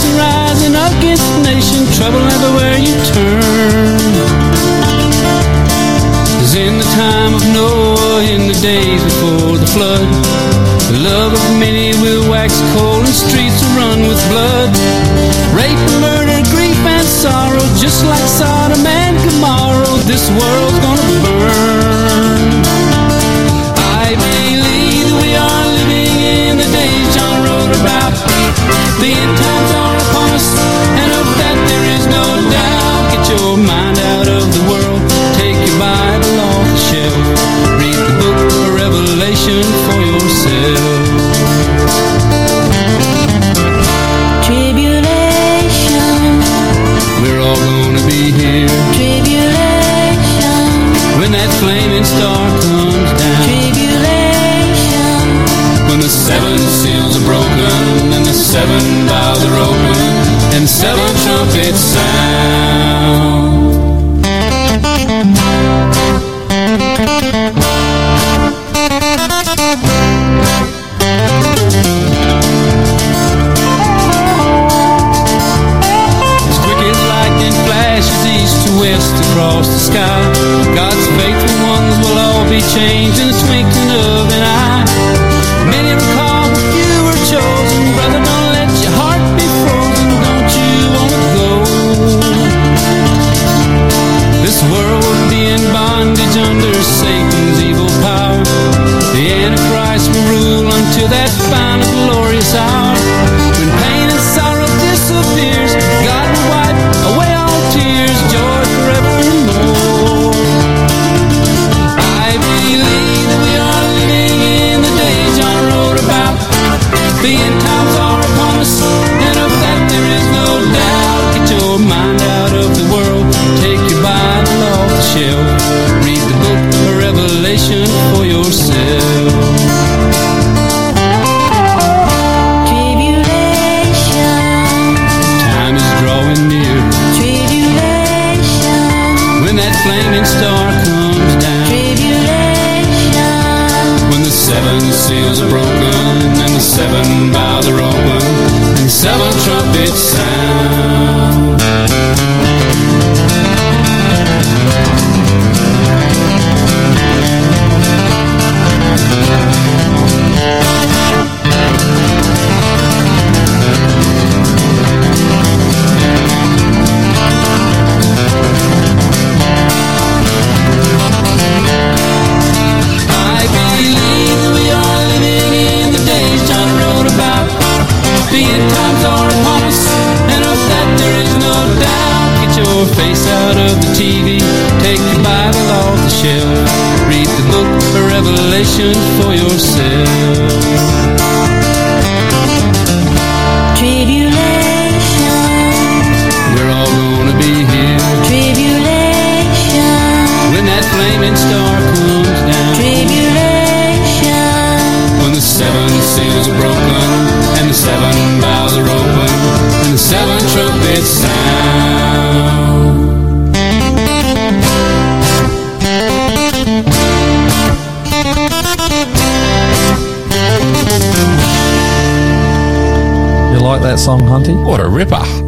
Speaker 6: Nation rising against the nation, trouble everywhere you turn. As in the time of Noah, in the days before the flood, the love of many will wax cold, and streets will run with blood. Rape, murder, grief, and sorrow, just like Sodom and Gomorrah, this world's gonna burn. I believe we are living in the days John wrote about. The end times your mind out of the world, take your Bible off the shelf, read the book of Revelation for yourself.
Speaker 7: Tribulation,
Speaker 6: We're all gonna be here
Speaker 7: tribulation,
Speaker 6: when that flaming star comes down.
Speaker 7: tribulation,
Speaker 6: When the seven seals are broken and the seven vials are open and seven trumpets sound. The seals are broken and the seven vials are open and seven trumpets sound.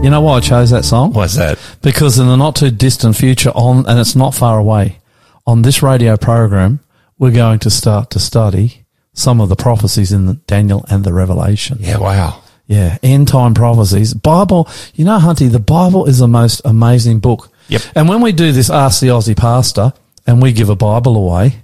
Speaker 2: You know why I chose that song?
Speaker 3: What's that?
Speaker 2: Because in the not too distant future, on and it's not far away, on this radio program, we're going to start to study some of the prophecies in the Daniel and the Revelation.
Speaker 3: Yeah, wow.
Speaker 2: Yeah, end time prophecies. Bible, you know, Hunty, the Bible is the most amazing book.
Speaker 3: Yep.
Speaker 2: And when we do this Ask the Aussie Pastor and we give a Bible away,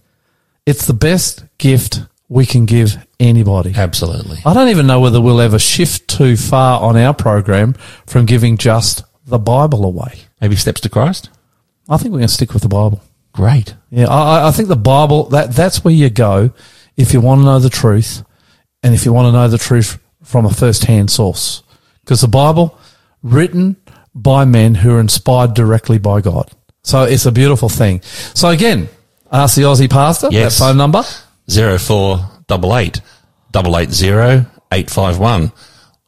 Speaker 2: it's the best gift we can give anybody.
Speaker 3: Absolutely.
Speaker 2: I don't even know whether we'll ever shift too far on our program from giving just the Bible away.
Speaker 3: Maybe steps to Christ?
Speaker 2: I think we're going to stick with the Bible.
Speaker 3: Great.
Speaker 2: Yeah, I, I- think the Bible that that's where you go if you want to know the truth, and if you want to know the truth from a first-hand source, because the Bible written by men who are inspired directly by God. So it's a beautiful thing. So again, ask the Aussie pastor
Speaker 3: Yes.
Speaker 2: that phone number.
Speaker 3: Zero four double eight double eight zero eight five one,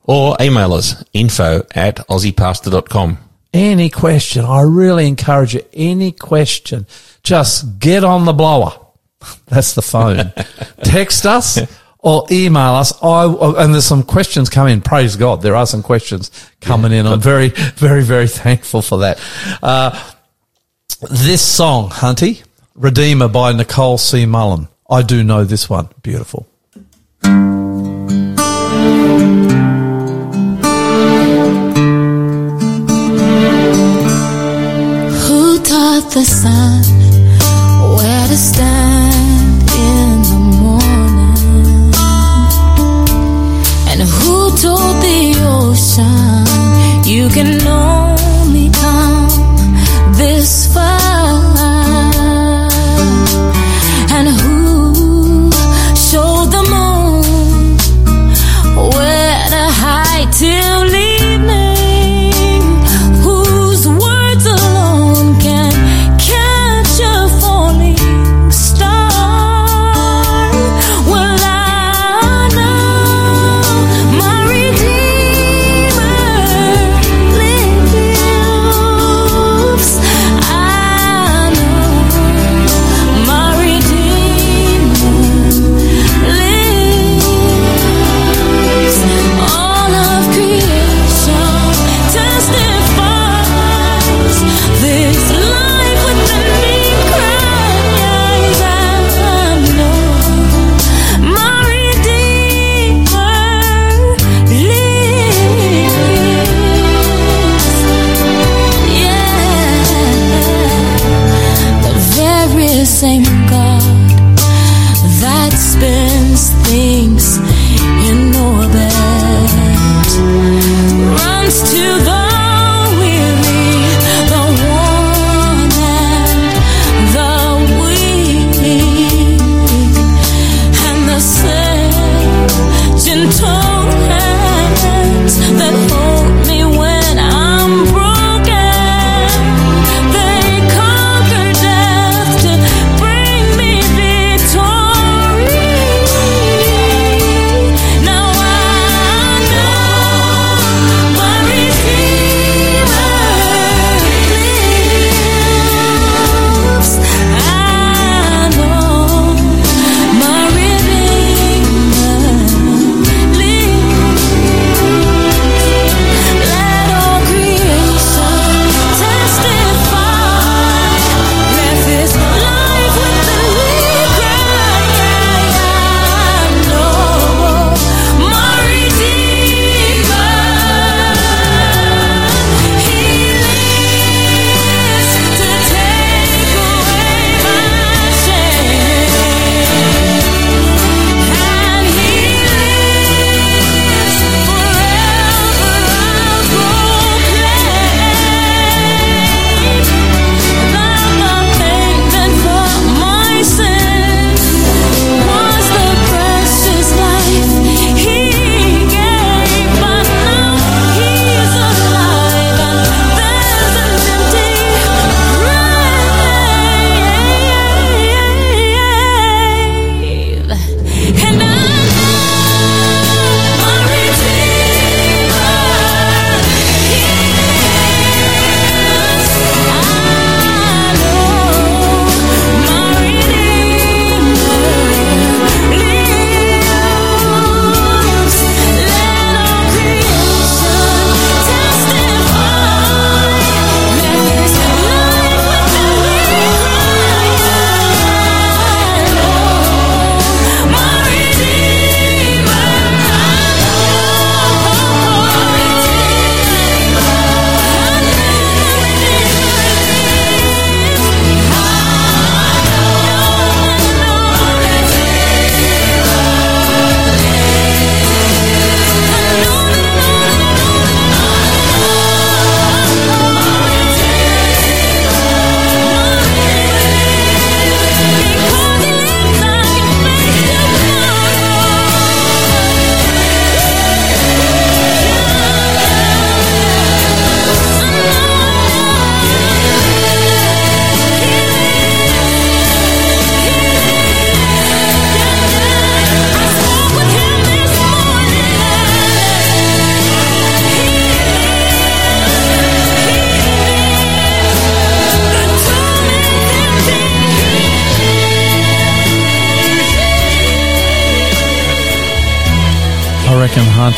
Speaker 3: or email us info at aussiepastor.com.
Speaker 2: Any question, I really encourage you. Any question, just get on the blower. That's the phone. Text us or email us. I and there's some questions coming. Praise God, there are some questions coming in. I'm very, very, very thankful for that. Uh, this song, Hunty, Redeemer by Nicole C. Mullen. I do know this one. Beautiful.
Speaker 7: Who taught the sun where to stand in the morning? And who told the ocean you can only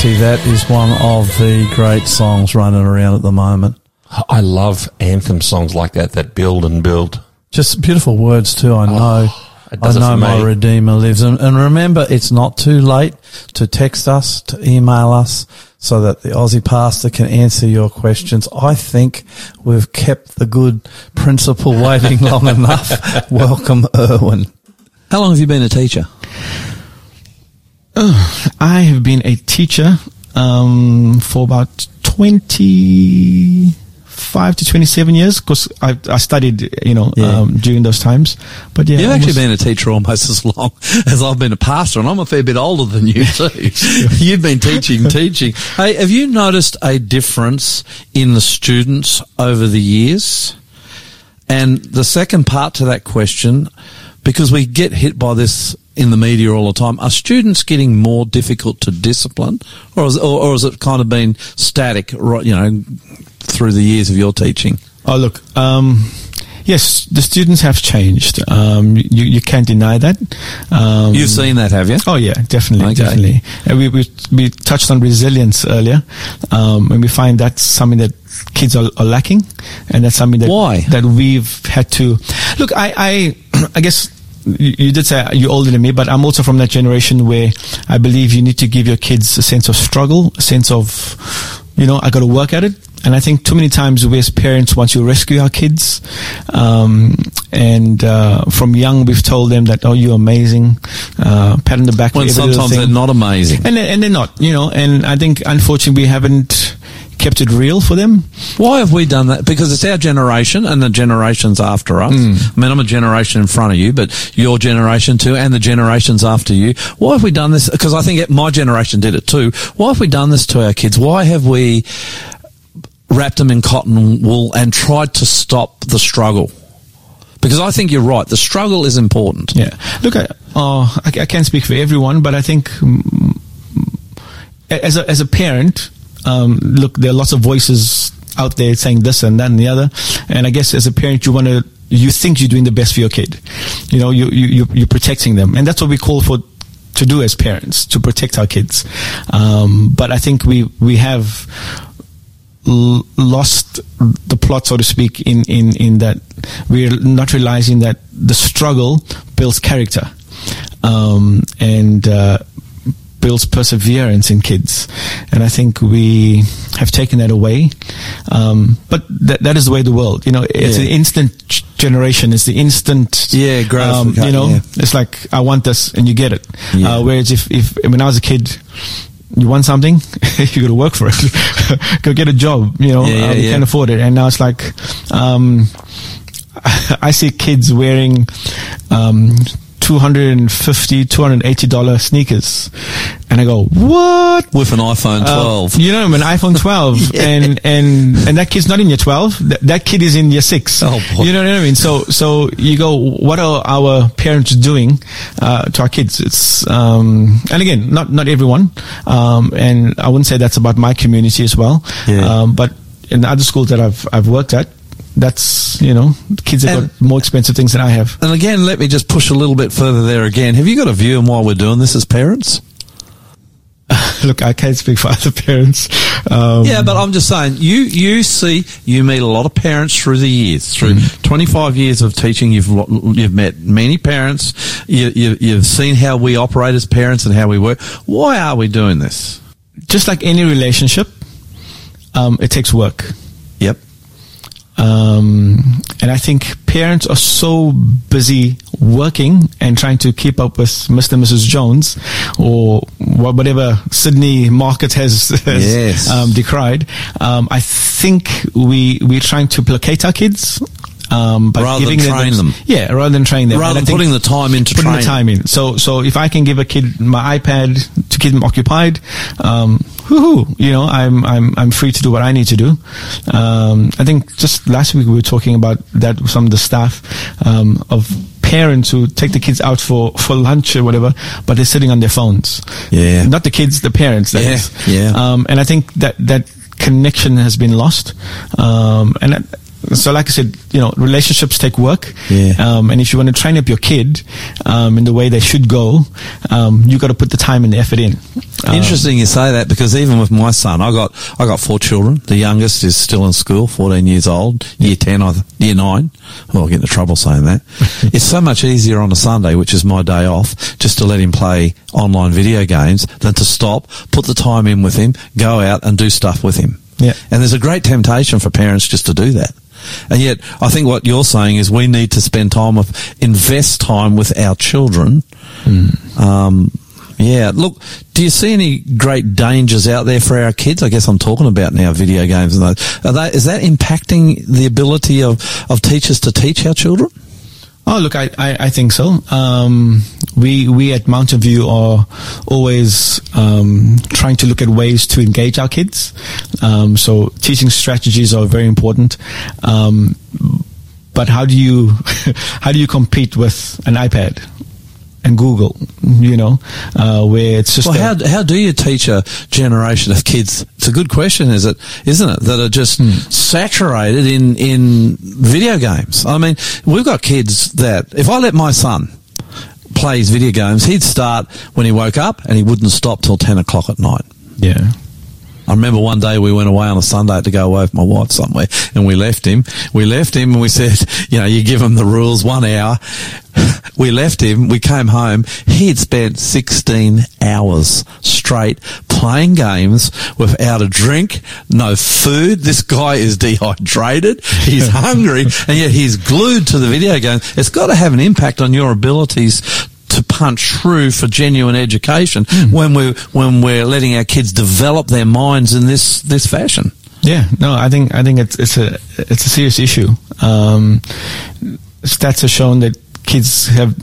Speaker 8: Hunty, that is one of the great songs running around at the moment.
Speaker 3: I love anthem songs like that that build and build.
Speaker 8: Just beautiful words too. I know.
Speaker 3: Oh, it
Speaker 8: I know my. Redeemer lives. And, and remember, it's not too late to text us, to email us, so that the Aussie pastor can answer your questions. I think we've kept the good principal waiting long enough. Welcome, Irwin.
Speaker 2: How long have you been a teacher?
Speaker 5: I have been a teacher um, for about 25 to 27 years because I, I studied, you know,
Speaker 2: Yeah.
Speaker 5: um, during those times. But yeah,
Speaker 2: You've actually been a teacher almost as long as I've been a pastor, and I'm a fair bit older than you too. You've been teaching, teaching. Hey, have you noticed a difference in the students over the years? And the second part to that question, because we get hit by this in the media all the time, are students getting more difficult to discipline, or is, or, or has it kind of been static, right? You know, through the years of your teaching?
Speaker 5: Oh, look. Um, yes, the students have changed. Um, you, you can't deny that. Um,
Speaker 2: You've seen that, have you?
Speaker 5: Oh yeah, definitely,
Speaker 2: Okay.
Speaker 5: definitely. And we, we we touched on resilience earlier, um, and we find that's something that kids are, are lacking, and that's something that
Speaker 2: Why?
Speaker 5: that we've had to look. I I, I guess. You you did say you're older than me, but I'm also from that generation where I believe you need to give your kids a sense of struggle, a sense of, you know, I got to work at it. And I think too many times we as parents want to rescue our kids. Um, and uh, from young, we've told them that, oh, you're amazing. Uh, pat on the back. for
Speaker 2: When
Speaker 5: every little
Speaker 2: sometimes they're not amazing.
Speaker 5: And, and they're not, you know. And I think, unfortunately, we haven't kept it real for them.
Speaker 2: Why have we done that? Because it's our generation and the generations after us.
Speaker 5: Hmm.
Speaker 2: I mean, I'm a generation in front of you, but your generation too, and the generations after you. Why have we done this? Because I think it, my generation did it too. Why have we done this to our kids? Why have we wrapped them in cotton wool and tried to stop the struggle? Because I think you're right. The struggle is important.
Speaker 5: Yeah. Look, I, uh, I, I can't speak for everyone, but I think mm, as a, as a parent, um, look, there are lots of voices out there saying this and that and the other. And I guess as a parent, you want to, you think you're doing the best for your kid. You know, you, you, you- you're protecting them. And that's what we call for, to do as parents, to protect our kids. Um, but I think we, we have, l- lost the plot, so to speak, in, in, in that we're not realizing that the struggle builds character um, and uh, builds perseverance in kids. And I think we have taken that away. Um, but that, that is the way the world. You know, it's
Speaker 2: Yeah.
Speaker 5: an instant generation. It's the instant.
Speaker 2: Yeah,
Speaker 5: um, you know,
Speaker 2: yeah.
Speaker 5: it's like, I want this and you get it.
Speaker 2: Yeah.
Speaker 5: Uh, whereas if, if, when I was a kid, you want something, you got to work for it. Go get a job. You know,
Speaker 2: Yeah,
Speaker 5: um, you can't afford it. And now it's like, um, I see kids wearing um, 250 $280 sneakers. And I go, what?
Speaker 2: With an iPhone
Speaker 5: Uh,
Speaker 2: 12.
Speaker 5: you know, an iPhone 12, and and and that kid's not in year 12. That, that kid is in year six.
Speaker 2: Oh, boy.
Speaker 5: You know what I mean? So so you go, what are our parents doing uh, to our kids? It's um, and again, not not everyone, um, and I wouldn't say that's about my community as well.
Speaker 2: Yeah.
Speaker 5: Um, but in the other schools that I've I've worked at, that's you know, kids have
Speaker 2: And-
Speaker 5: got more expensive things than I have.
Speaker 2: And again, let me just push a little bit further there again. Have you got a view on why we're doing this as parents?
Speaker 5: Look, I can't speak for other parents. Um,
Speaker 2: Yeah, but I'm just saying, you you see, you meet a lot of parents through the years, through 25 years of teaching. You've you've met many parents. You, you you've seen how we operate as parents and how we work. Why are we doing this?
Speaker 5: just like any relationship, um, it takes work.
Speaker 2: Yep.
Speaker 5: Um, and I think parents are so busy working and trying to keep up with Mr. and Mrs. Jones or whatever Sydney market has, has
Speaker 2: Yes.
Speaker 5: um, decried. Um, I think we, we're trying to placate our kids. Um, by
Speaker 2: Rather than
Speaker 5: giving
Speaker 2: train them.
Speaker 5: Yeah, rather than train them.
Speaker 2: Rather
Speaker 5: And
Speaker 2: than putting the time into
Speaker 5: putting the time in. So, so if I can give a kid my iPad to keep them occupied, um, whoo you know, I'm, I'm, I'm free to do what I need to do. Um, I think just last week we were talking about that with some of the staff, um, of parents who take the kids out for, for lunch or whatever, but they're sitting on their phones.
Speaker 2: Yeah.
Speaker 5: Not the kids, the parents. that
Speaker 2: Yeah,
Speaker 5: is.
Speaker 2: yeah.
Speaker 5: Um, and I think that, that connection has been lost. Um, and, that- so like I said, you know, relationships take work.
Speaker 2: Yeah.
Speaker 5: Um, and if you want to train up your kid um, in the way they should go, um, you got to put the time and the effort in. Um,
Speaker 2: Interesting you say that because even with my son, I got I got four children. The youngest is still in school, fourteen years old, year ten, I year nine. Well, I get into trouble saying that. it's so much easier on a Sunday, which is my day off, just to let him play online video games than to stop, put the time in with him, go out and do stuff with him.
Speaker 5: Yeah.
Speaker 2: And there's a great temptation for parents just to do that. And yet, I think what you're saying is we need to spend time with, invest time with our children. Um, yeah. Look, do you see any great dangers out there for our kids? I guess I'm talking about now video games and those. They, is that impacting the ability of, of teachers to teach our children?
Speaker 5: Oh, look, I, I, I think so. Um, we we at Mountain View are always um, trying to look at ways to engage our kids. Um, so teaching strategies are very important. Um, but how do you how do you compete with an iPad and Google? You know, uh, where it's just
Speaker 2: Well,
Speaker 5: a-
Speaker 2: how, how do you teach a generation of kids? It's a good question, is it? Isn't it? That are just saturated in, in video games. I mean, we've got kids that, if I let my son play his video games, he'd start when he woke up and he wouldn't stop till 10 o'clock at night.
Speaker 5: yeah.
Speaker 2: I remember one day we went away on a Sunday to go away with my wife somewhere and we left him. We left him and we said, you know, you give him the rules, one hour. We left him. We came home. He had spent 16 hours straight playing games without a drink, no food. This guy is dehydrated. He's hungry and yet he's glued to the video game. It's got to have an impact on your abilities to punch through for genuine education when we're when we're letting our kids develop their minds in this this fashion.
Speaker 5: Yeah, no, I think I think it's it's a it's a serious issue. Um, stats have shown that kids have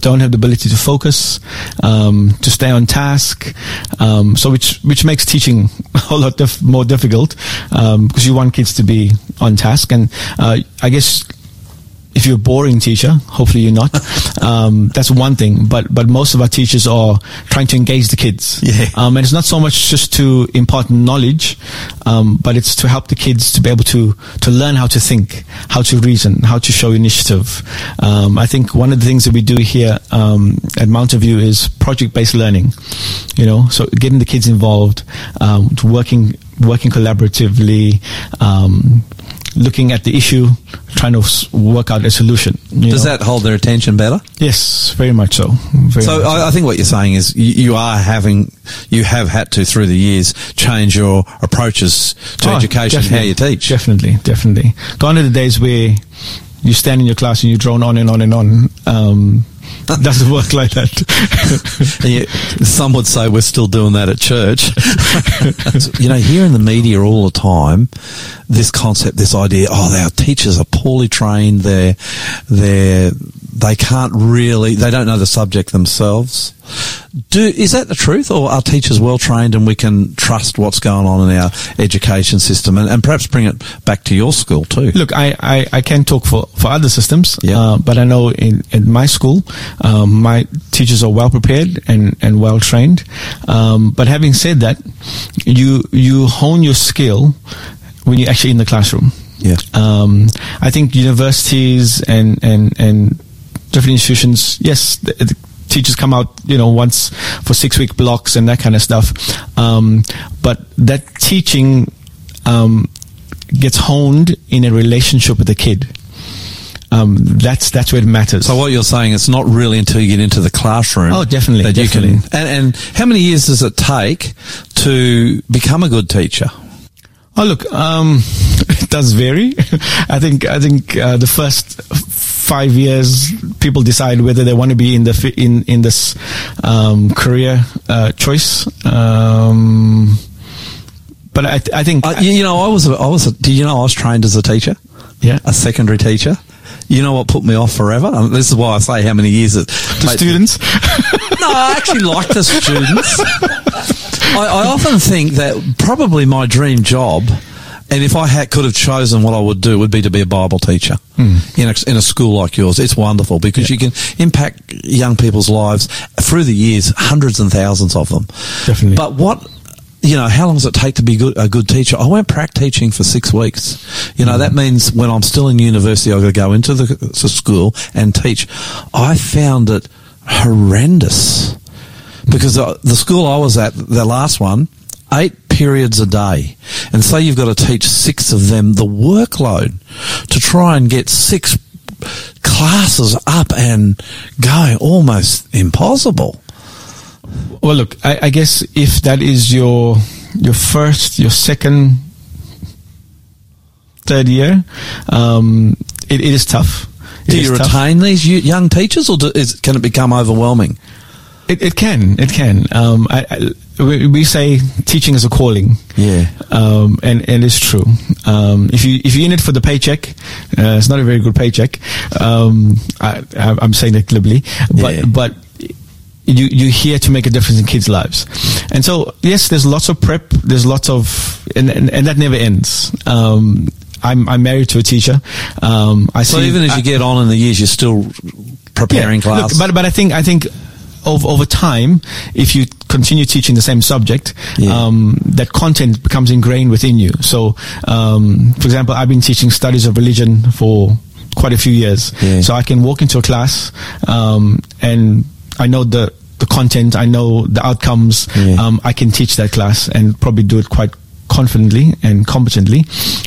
Speaker 5: don't have the ability to focus, um, to stay on task. Um, so which which makes teaching a lot dif- more difficult um, because you want kids to be on task. And uh, I guess if you're a boring teacher, hopefully you're not. Um, that's one thing, but but most of our teachers are trying to engage the kids.
Speaker 2: Yeah.
Speaker 5: Um, and it's not so much just to impart knowledge, um, but it's to help the kids to be able to to learn how to think, how to reason, how to show initiative. Um, I think one of the things that we do here um, at Mountain View is project-based learning. You know, so getting the kids involved, um, to working working collaboratively. Um, looking at the issue, trying to work out a solution.
Speaker 2: Does
Speaker 5: know.
Speaker 2: that hold their attention better?
Speaker 5: Yes, very much so. Very
Speaker 2: So
Speaker 5: much
Speaker 2: I, I think what you're saying is you, you are having, you have had to through the years change your approaches to
Speaker 5: Oh,
Speaker 2: education, how you teach.
Speaker 5: Definitely, definitely. Gone are the days where you stand in your class and you drone on and on and on. Um, doesn't work like that.
Speaker 2: Some would say we're still doing that at church. you know, here in the media all the time, this concept, this idea, oh, our teachers are poorly trained. They're, they're, they can't really, they don't know the subject themselves. Do, is that the truth or are teachers well trained and we can trust what's going on in our education system and, and perhaps bring it back to your school too?
Speaker 5: Look, I, I, I can talk for, for other systems,
Speaker 2: Yeah.
Speaker 5: uh, but I know in, in my school, um, my teachers are well prepared and, and well trained. Um, but having said that, you, you hone your skill when you're actually in the classroom.
Speaker 2: Yeah.
Speaker 5: Um, I think universities and, and, and different institutions, yes, the, the teachers come out, you know, once for six week blocks and that kind of stuff. Um, but that teaching, um, gets honed in a relationship with the kid. Um, that's that's where it matters.
Speaker 2: So what you're saying, it's not really until you get into the classroom.
Speaker 5: Oh, definitely,
Speaker 2: That you
Speaker 5: definitely.
Speaker 2: can. And, and how many years does it take to become a good teacher?
Speaker 5: Oh, look, um, it does vary. I think I think uh, the first five years, people decide whether they want to be in the fi- in in this um, career uh, choice. Um, but I, th- I think
Speaker 2: Uh, you, you know, I was, a, I was. A, do you know I was trained as a teacher?
Speaker 5: Yeah.
Speaker 2: a secondary teacher. You know what put me off forever? And this is why I say how many years it.
Speaker 5: to students.
Speaker 2: No, I actually like the students. I, I often think that probably my dream job, and if I had, could have chosen what I would do, would be to be a Bible teacher hmm. in, a, in a school like yours. It's wonderful because you can impact young people's lives through the years, hundreds and thousands of them.
Speaker 5: Definitely.
Speaker 2: But what you know, how long does it take to be good, a good teacher? I went prac teaching for six weeks. You know, that means when I'm still in university, I've got to go into the, school and teach. I found it horrendous because the school I was at, the last one, eight periods a day. And say you've got to teach six of them, the workload to try and get six classes up and going almost impossible.
Speaker 5: Well, look, I, I guess if that is your your first, your second, third year, um, it, it is tough. It
Speaker 2: Do
Speaker 5: is
Speaker 2: you
Speaker 5: tough.
Speaker 2: retain these young teachers, or do, is, can it become overwhelming?
Speaker 5: It, it can. It can. Um, I, I, we, we say teaching is a calling.
Speaker 2: Yeah.
Speaker 5: Um, and, and it's true. Um, if you if you're in it for the paycheck, uh, it's not a very good paycheck. Um, I, I'm saying that glibly, but
Speaker 2: Yeah.
Speaker 5: but you you're here to make a difference in kids' lives, and so yes, there's lots of prep. There's lots of and and, and that never ends. Um, I'm I'm married to a teacher. Um, I
Speaker 2: So
Speaker 5: see,
Speaker 2: even as
Speaker 5: I-
Speaker 2: you get on in the years, you're still preparing
Speaker 5: yeah, look, but but I think I think over over time, if you continue teaching the same subject,
Speaker 2: Yeah.
Speaker 5: um, that content becomes ingrained within you. So, um, for example, I've been teaching studies of religion for quite a few years,
Speaker 2: Yeah.
Speaker 5: so I can walk into a class um, and I know the the content, I know the outcomes.
Speaker 2: Yeah.
Speaker 5: Um, I can teach that class and probably do it quite confidently and competently.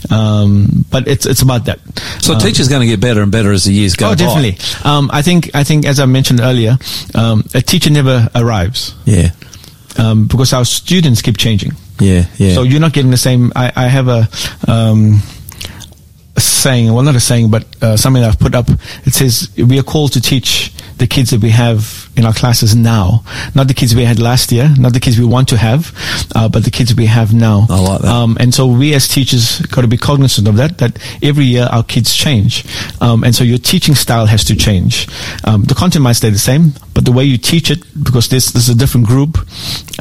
Speaker 5: Um, but it's it's about that.
Speaker 2: so
Speaker 5: Um,
Speaker 2: teachers going to get better and better as the years go
Speaker 5: Oh, definitely. Um, I think I think as I mentioned earlier, um, a teacher never arrives
Speaker 2: Yeah,
Speaker 5: um, because our students keep changing.
Speaker 2: yeah, yeah.
Speaker 5: So you're not getting the same. I, I have a, um, a saying, well, not a saying, but uh, something that I've put up. It says we are called to teach the kids that we have in our classes now, not the kids we had last year, not the kids we want to have, uh, but the kids we have now.
Speaker 2: I like that.
Speaker 5: Um, and so we as teachers got to be cognizant of that. That every year our kids change, um, and so your teaching style has to change. Um, the content might stay the same, but the way you teach it, because this, this is a different group,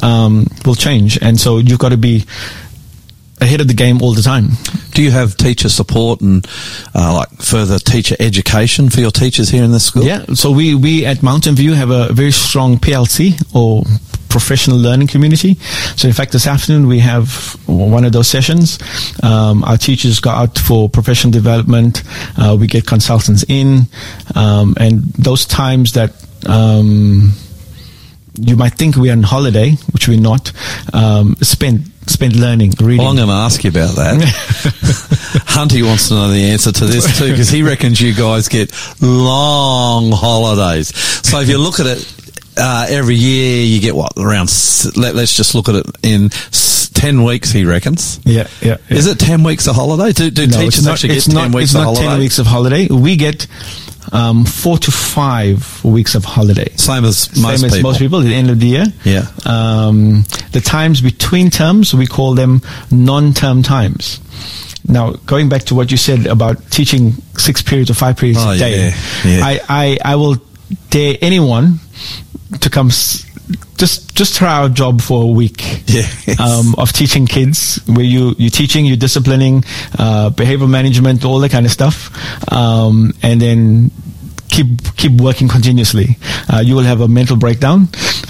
Speaker 5: um, will change. And so you've got to be ahead of the game all the time.
Speaker 2: Do you have teacher support and uh, like further teacher education for your teachers here in the school?
Speaker 5: Yeah. So we, we at Mountain View have a very strong PLC or professional learning community. So in fact, this afternoon we have one of those sessions. Um, our teachers go out for professional development. Uh, we get consultants in, um, and those times that um, you might think we're on holiday, which we're not, um, spent spent learning, reading.
Speaker 2: Well, I'm going to ask you about that. Hunty wants to know the answer to this too because he reckons you guys get long holidays. So if you look at it, uh, every year you get what around. Let, let's just look at it in ten weeks. He reckons.
Speaker 5: yeah, yeah, yeah.
Speaker 2: Is it ten weeks of holiday? Do, do
Speaker 5: No,
Speaker 2: teachers
Speaker 5: not,
Speaker 2: actually get
Speaker 5: not,
Speaker 2: ten weeks
Speaker 5: it's
Speaker 2: of
Speaker 5: not
Speaker 2: holiday?
Speaker 5: 10 weeks of holiday. We get um, four to five weeks of holiday.
Speaker 2: Same as most
Speaker 5: Same as
Speaker 2: people.
Speaker 5: most people at the end of the year.
Speaker 2: Yeah.
Speaker 5: Um, the times between terms, we call them non-term times. Now, going back to what you said about teaching six periods or five periods
Speaker 2: Oh,
Speaker 5: a day,
Speaker 2: yeah, yeah.
Speaker 5: I, I, I will dare anyone to come s- just just try our job for a week
Speaker 2: Yes.
Speaker 5: um, of teaching kids where you you're teaching you're disciplining uh, behavioral management all that kind of stuff um, and then keep keep working continuously uh, you will have a mental breakdown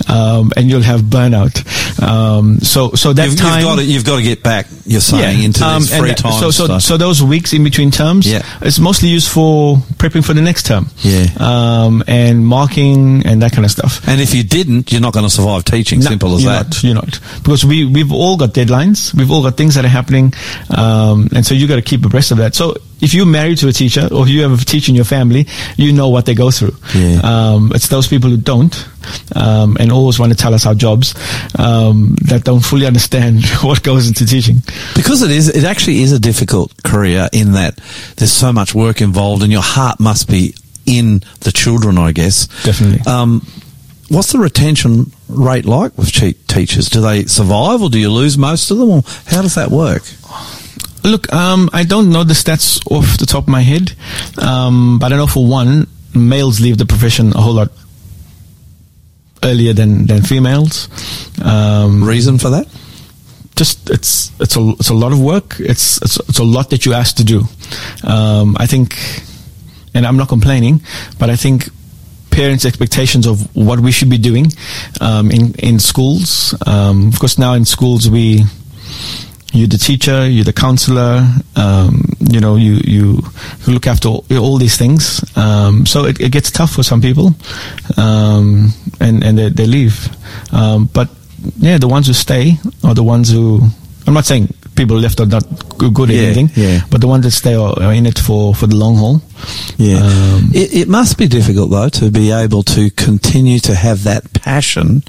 Speaker 5: um, and you'll have burnout um, so so that
Speaker 2: You've,
Speaker 5: time
Speaker 2: you've got to you've got to get back. You're saying into
Speaker 5: um,
Speaker 2: free
Speaker 5: that-
Speaker 2: time
Speaker 5: So, so,
Speaker 2: stuff.
Speaker 5: so those weeks in between terms,
Speaker 2: Yeah.
Speaker 5: it's mostly used for prepping for the next term.
Speaker 2: Yeah.
Speaker 5: Um, and marking and that kind of stuff.
Speaker 2: and if you didn't, you're not going to survive teaching.
Speaker 5: No,
Speaker 2: Simple as
Speaker 5: you're
Speaker 2: that.
Speaker 5: Not, you're not. Because we, we've all got deadlines. We've all got things that are happening. Um, and so you got to keep abreast of that. So if you're married to a teacher or you have a teacher in your family, you know what they go through.
Speaker 2: Yeah.
Speaker 5: Um, it's those people who don't, um, and always want to tell us our jobs, um, that don't fully understand what goes into teaching.
Speaker 2: Because it is, it actually is a difficult career in that there's so much work involved, and your heart must be in the children, I guess.
Speaker 5: Definitely.
Speaker 2: Um, what's the retention rate like with che- teachers? Do they survive, or do you lose most of them, or how does that work?
Speaker 5: Look, um, I don't know the stats off the top of my head, um, but I know for one, males leave the profession a whole lot earlier than, than females. Um,
Speaker 2: Reason for that?
Speaker 5: just it's it's a it's a lot of work. It's it's, it's a lot that you ask to do. Um, I think, and I'm not complaining, but I think parents' expectations of what we should be doing um, in in schools. Um, of course, now in schools we. You're the teacher, you're the counselor, um, you know, you, you look after all, all these things. Um, so it, it gets tough for some people, um, and and they, they leave. Um, but yeah, the ones who stay are the ones who. I'm not saying people left are not good at
Speaker 9: Yeah,
Speaker 5: anything,
Speaker 9: yeah.
Speaker 5: but the ones that stay are, are in it for, for the long haul.
Speaker 9: Yeah.
Speaker 5: Um,
Speaker 9: it, it must be difficult though to be able to continue to have that passion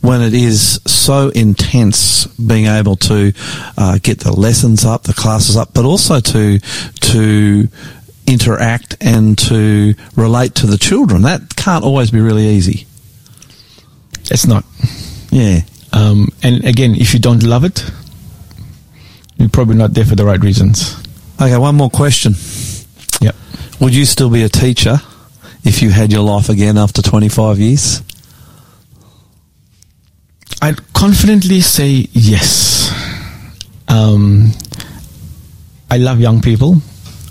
Speaker 9: when it is so intense being able to uh, get the lessons up, the classes up, but also to, to interact and to relate to the children. That can't always be really easy.
Speaker 5: It's not.
Speaker 9: Yeah.
Speaker 5: Um, and again, if you don't love it, you're probably not there for the right reasons.
Speaker 9: Okay, one more question.
Speaker 5: Yep.
Speaker 9: Would you still be a teacher if you had your life again after 25 years?
Speaker 5: I'd confidently say yes. Um, I love young people.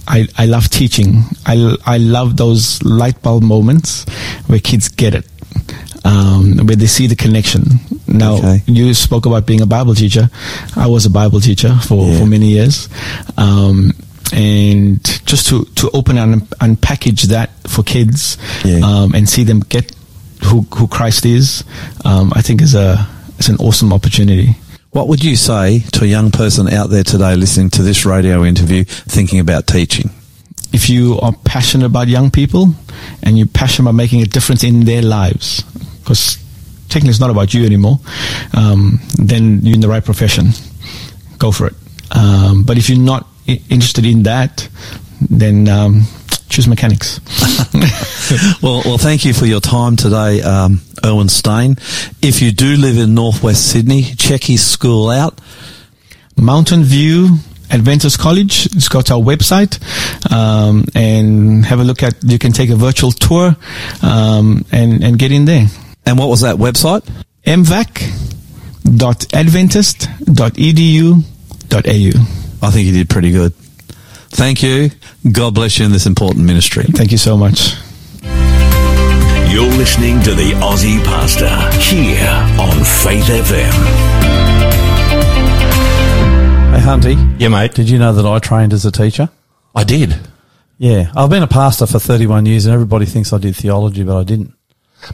Speaker 5: I, I love teaching. I, I love those light bulb moments where kids get it, um, where they see the connection. Now,
Speaker 9: Okay.
Speaker 5: you spoke about being a Bible teacher. I was a Bible teacher for,
Speaker 9: Yeah.
Speaker 5: for many years. Um, and just to, to open and unpackage that for kids
Speaker 9: Yeah.
Speaker 5: um, and see them get who, who Christ is, um, I think is a, is an awesome opportunity.
Speaker 9: What would you say to a young person out there today listening to this radio interview thinking about teaching?
Speaker 5: if you are passionate about young people and you're passionate about making a difference in their lives, because technically it's not about you anymore, um, then you're in the right profession. Go for it. Um, but if you're not I- interested in that, then um, choose mechanics.
Speaker 9: Well, well, thank you for your time today, um, Irwin Steyn. If you do live in northwest Sydney, check his school out.
Speaker 5: Mountain View Adventist College. It's got our website, um, and have a look at. You can take a virtual tour, um, and and get in there.
Speaker 9: And what was that website?
Speaker 5: mvac.adventist.edu.au.
Speaker 9: I think you did pretty good. Thank you. God bless you in this important ministry.
Speaker 5: Thank you so much.
Speaker 1: You're listening to the Aussie Pastor here on Faith FM.
Speaker 2: Hey, Hunty.
Speaker 3: Yeah, mate.
Speaker 2: Did you know that I trained as a teacher?
Speaker 3: I did.
Speaker 2: Yeah. I've been a pastor for 31 years and everybody thinks I did theology, but I didn't.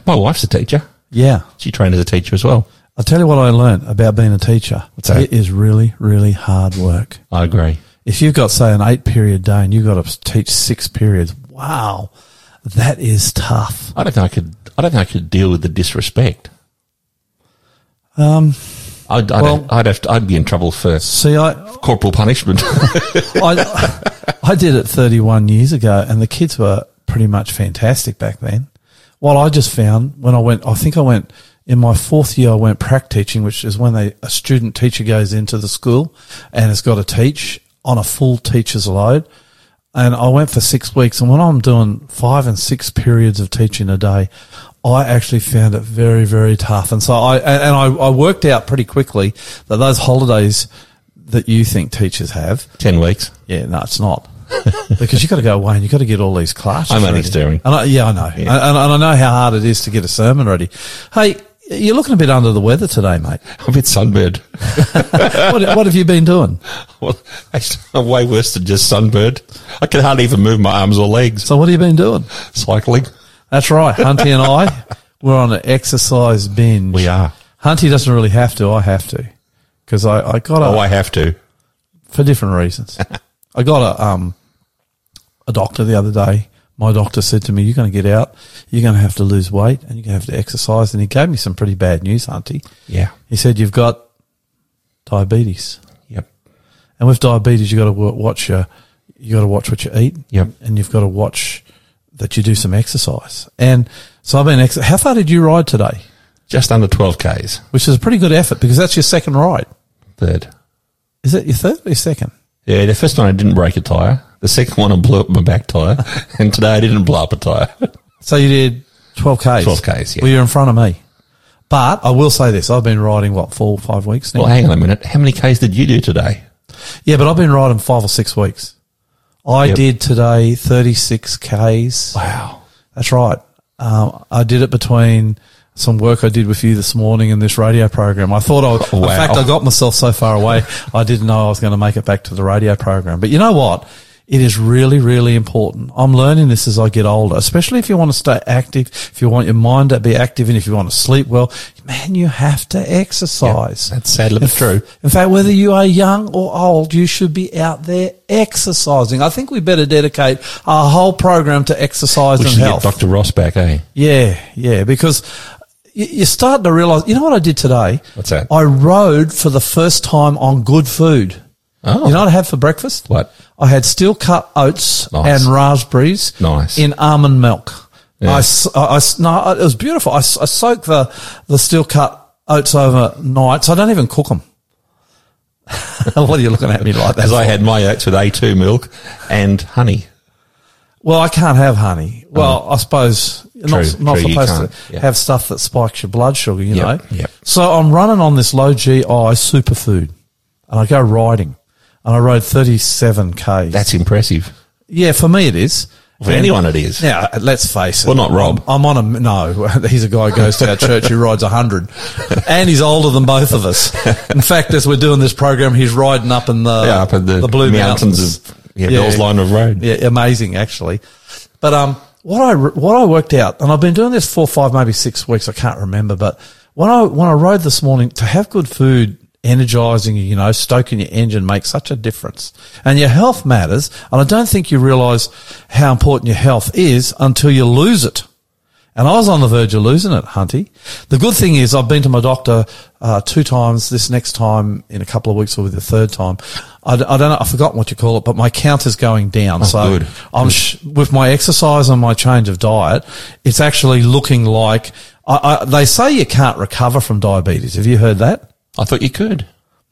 Speaker 3: My wife's a teacher.
Speaker 2: Yeah.
Speaker 3: She trained as a teacher as well.
Speaker 2: I'll tell you what I learned about being a teacher.
Speaker 3: What's that?
Speaker 2: It is really, really hard work.
Speaker 3: I agree.
Speaker 2: If you've got, say, an eight period day and you've got to teach six periods, wow, that is tough.
Speaker 3: I don't think I could. I don't think I could deal with the disrespect.
Speaker 2: Um,
Speaker 3: I'd, I'd,
Speaker 2: Well-
Speaker 3: have, I'd have to, I'd be in trouble for
Speaker 2: see, I,
Speaker 3: corporal punishment.
Speaker 2: I, I did it 31 years ago and the kids were pretty much fantastic back then. What I just found when I went, I think I went in my fourth year, I went prac teaching, which is when they, a student teacher goes into the school and has got to teach on a full teacher's load. And I went for six weeks. And when I'm doing five and six periods of teaching a day, I actually found it very, very tough. And so I, and I, I worked out pretty quickly that those holidays that you think teachers have,
Speaker 3: Ten weeks.
Speaker 2: yeah, no, it's not. because you've got to go away and you've got to get all these classes.
Speaker 3: I'm only
Speaker 2: ready.
Speaker 3: staring.
Speaker 2: And I, yeah, I know. And, and I know how hard it is to get a sermon ready. Hey, you're looking a bit under the weather today, mate.
Speaker 3: I'm a bit sunburned.
Speaker 2: what, what have you been doing?
Speaker 3: well, actually, I'm way worse than just sunburned. I can hardly even move my arms or legs.
Speaker 2: So what have you been doing?
Speaker 3: Cycling.
Speaker 2: That's right. Hunty and I, we're on an exercise binge.
Speaker 3: We are.
Speaker 2: Hunty doesn't really have to. I have to. Because I, I got
Speaker 3: Oh, I have to.
Speaker 2: for different reasons. I got a um a doctor the other day. My doctor said to me, "You're going to get out. You're going to have to lose weight, and you're going to have to exercise." And he gave me some pretty bad news, Hunty.
Speaker 3: Yeah.
Speaker 2: He said, "You've got diabetes,
Speaker 3: Yep.
Speaker 2: and with diabetes, you got to watch your you got to watch what you eat,
Speaker 3: Yep.
Speaker 2: and you've got to watch that you do some exercise." And so I've been. Ex- How far did you ride today?
Speaker 3: Just under 12 Ks.
Speaker 2: Which is a pretty good effort because that's your second ride.
Speaker 3: Third.
Speaker 2: Is it your third or your second?
Speaker 3: Yeah, the first one I didn't break a tyre. The second one I blew up my back tyre. and today I didn't blow up a tyre.
Speaker 2: So you did 12 Ks.
Speaker 3: 12 Ks, yeah.
Speaker 2: Well, you're in front of me. But I will say this. I've been riding, what, four or five weeks now?
Speaker 3: well, hang on a minute. How many Ks did you do today?
Speaker 2: yeah, but I've been riding five or six weeks. I
Speaker 3: Yep.
Speaker 2: did today 36 Ks.
Speaker 3: Wow.
Speaker 2: That's right. Um, I did it between some work I did with you this morning in this radio program. I thought I,
Speaker 3: Wow.
Speaker 2: in fact, I got myself so far away, I didn't know I was going to make it back to the radio program. But you know what? It is really, really important. I'm learning this as I get older, especially if you want to stay active, if you want your mind to be active, and if you want to sleep well. Man, you have to exercise.
Speaker 3: That's sadly but true.
Speaker 2: In fact, whether you are young or old, you should be out there exercising. I think we better dedicate our whole program to exercise
Speaker 3: We
Speaker 2: and health.
Speaker 3: Dr. Ross back, eh?
Speaker 2: Yeah, yeah, because you're starting to realize, you know what I did today?
Speaker 3: What's that?
Speaker 2: I rode for the first time on good food.
Speaker 3: Oh.
Speaker 2: You know what I had for breakfast?
Speaker 3: What?
Speaker 2: I had steel cut oats
Speaker 3: Nice.
Speaker 2: and raspberries
Speaker 3: Nice.
Speaker 2: in almond milk.
Speaker 3: Yeah.
Speaker 2: I, I- no, it was beautiful. I, I soaked the, the steel cut oats overnight, so I don't even cook them. what are you looking at me like that?
Speaker 3: As I had my oats with A2 milk and honey.
Speaker 2: Well, I can't have honey. Well, oh. I suppose you're not.
Speaker 3: True,
Speaker 2: not
Speaker 3: true,
Speaker 2: supposed to
Speaker 3: yeah.
Speaker 2: have stuff that spikes your blood sugar, you
Speaker 3: Yep,
Speaker 2: know.
Speaker 3: yep.
Speaker 2: So I'm running on this low GI superfood, and I go riding, and I rode 37K.
Speaker 3: That's impressive.
Speaker 2: yeah, for me it is.
Speaker 3: For
Speaker 2: And-
Speaker 3: anyone it is.
Speaker 2: Now, let's face it.
Speaker 3: Well, not Rob.
Speaker 2: I'm, on a no. He's a guy who goes to our church who rides hundred, and he's older than both of us. In fact, as we're doing this program, he's riding up in the
Speaker 3: Yeah, up in the
Speaker 2: Blue
Speaker 3: mountains
Speaker 2: Mountains,
Speaker 3: of- yeah, Bell's Line of Road.
Speaker 2: Yeah, amazing actually. But um, what I what I worked out, and I've been doing this four, five, maybe six weeks. I can't remember, but when I when I rode this morning, to have good food, energizing you, you know, stoking your engine makes such a difference. And your health matters. And I don't think you realize how important your health is until you lose it. And I was on the verge of losing it, Hunty. The good thing is I've been to my doctor uh, two times. This next time in a couple of weeks will be the third time. I, I don't know. I've forgotten what you call it, but my count is going down. Oh, so
Speaker 3: Oh, good.
Speaker 2: I'm sh- with my exercise and my change of diet. It's actually looking like I, I, they say you can't recover from diabetes. Have you heard that?
Speaker 3: I thought you could.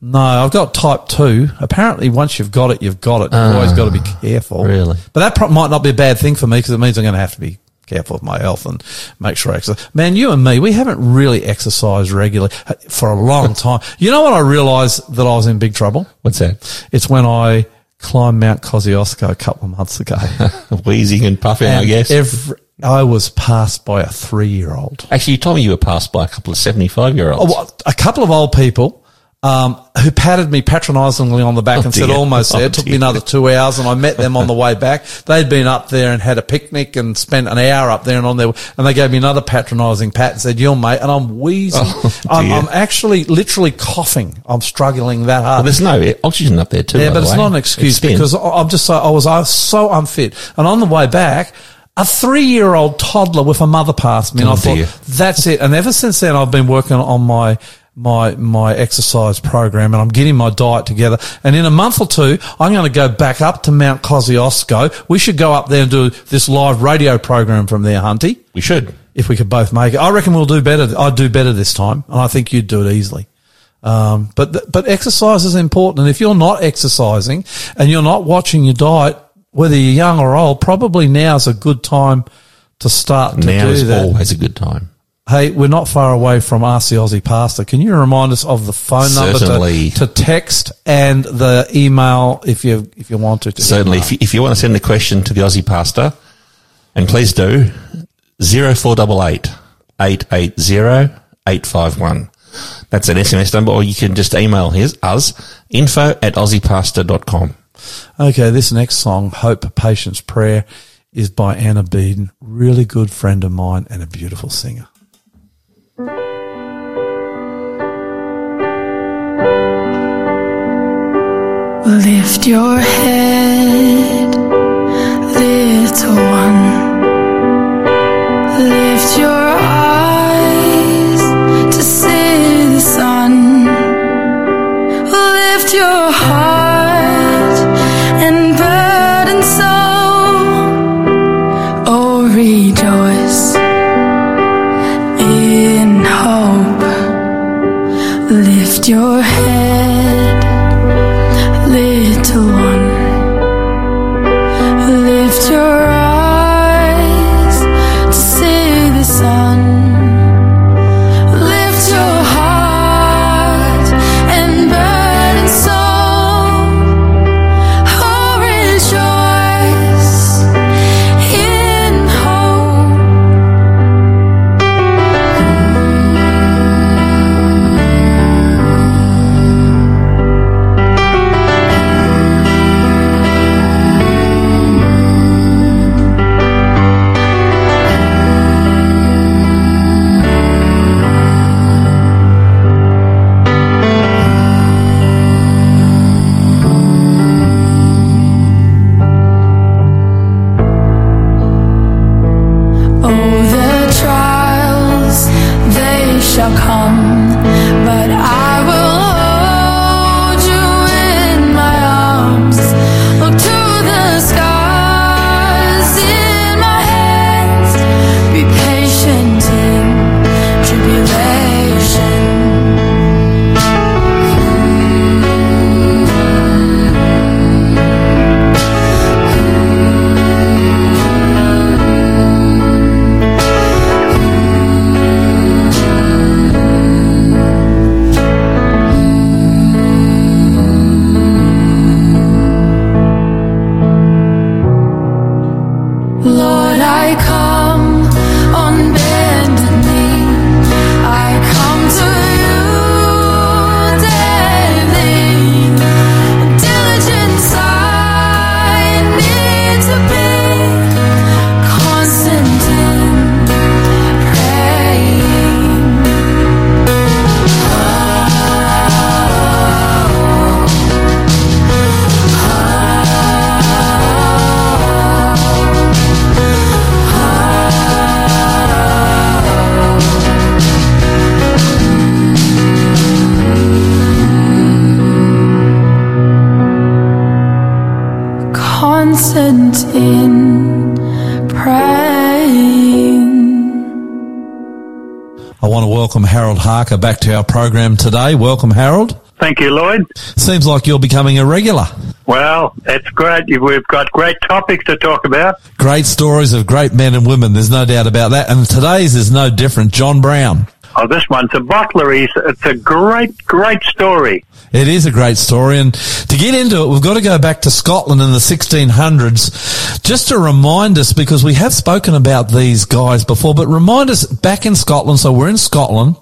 Speaker 2: No, I've got type two. Apparently, once you've got it, you've got it. You've always got to be ah, careful.
Speaker 3: really?
Speaker 2: But that pro- might not be a bad thing for me because it means I'm going to have to be careful with my health and make sure I exercise. Man, you and me, we haven't really exercised regularly uh, for a long time. You know what I realized that I was in big trouble?
Speaker 3: What's that?
Speaker 2: It's when I climbed Mount Kosciuszko a couple of months ago.
Speaker 3: Wheezing and puffing, I guess.
Speaker 2: Every, I was passed by a three year old.
Speaker 3: Actually, you told me you were passed by a couple of 75 year olds.
Speaker 2: a couple of old people um, who patted me patronisingly on the back
Speaker 3: Oh,
Speaker 2: and said,
Speaker 3: dear.
Speaker 2: almost there.
Speaker 3: Oh,
Speaker 2: It took me another two hours and I met them on the way back. They'd been up there and had a picnic and spent an hour up there and on there. And they gave me another patronising pat and said, you're mate. And I'm wheezing.
Speaker 3: Oh,
Speaker 2: I'm. I'm actually literally coughing. I'm struggling that hard.
Speaker 3: Well, there's no oxygen up there too.
Speaker 2: Yeah, but it's
Speaker 3: way.
Speaker 2: not an excuse because I- I'm just so I was I was so unfit, and on the way back, a three-year-old toddler with a mother passed me, and
Speaker 3: Oh,
Speaker 2: I thought that's it. And ever since then, I've been working on my my my exercise program, and I'm getting my diet together. And in a month or two, I'm going to go back up to Mount Kosciuszko. We should go up there and do this live radio program from there, Hunty.
Speaker 3: we should.
Speaker 2: If we could both make it, I reckon we'll do better. I'd do better this time, and I think you'd do it easily. Um, but th- but exercise is important, and if you're not exercising and you're not watching your diet, whether you're young or old, probably now's a good time to start to
Speaker 3: Now
Speaker 2: do
Speaker 3: is
Speaker 2: that.
Speaker 3: always a good time.
Speaker 2: Hey, we're not far away from Ask the Aussie Pastor. Can you remind us of the phone number to, to text and the email if you if you want to? to
Speaker 3: Certainly, if you, if you want to send a question to the Aussie Pastor, and please do, 0488 880 851. That's an SMS number, or you can just email his, us, info at aussiepastor.com.
Speaker 2: Okay, this next song, Hope, Patience, Prayer, is by Anna Beeden, really good friend of mine and a beautiful singer.
Speaker 7: Lift your head, little one. Lift your eyes to see the sun. Lift your heart and burden soul. Oh, rejoice in hope. Lift your head
Speaker 2: program today. Welcome, Harold.
Speaker 10: Thank you, Lloyd.
Speaker 2: Seems like you're becoming a regular.
Speaker 10: Well, it's great. We've got great topics to talk about.
Speaker 2: Great stories of great men and women. There's no doubt about that. And today's is no different. John Brown.
Speaker 10: Oh, this one's a bottler. He's, it's a great, great story.
Speaker 2: It is a great story. And to get into it, we've got to go back to Scotland in the 1600s just to remind us, because we have spoken about these guys before, but remind us back in Scotland. So we're in Scotland.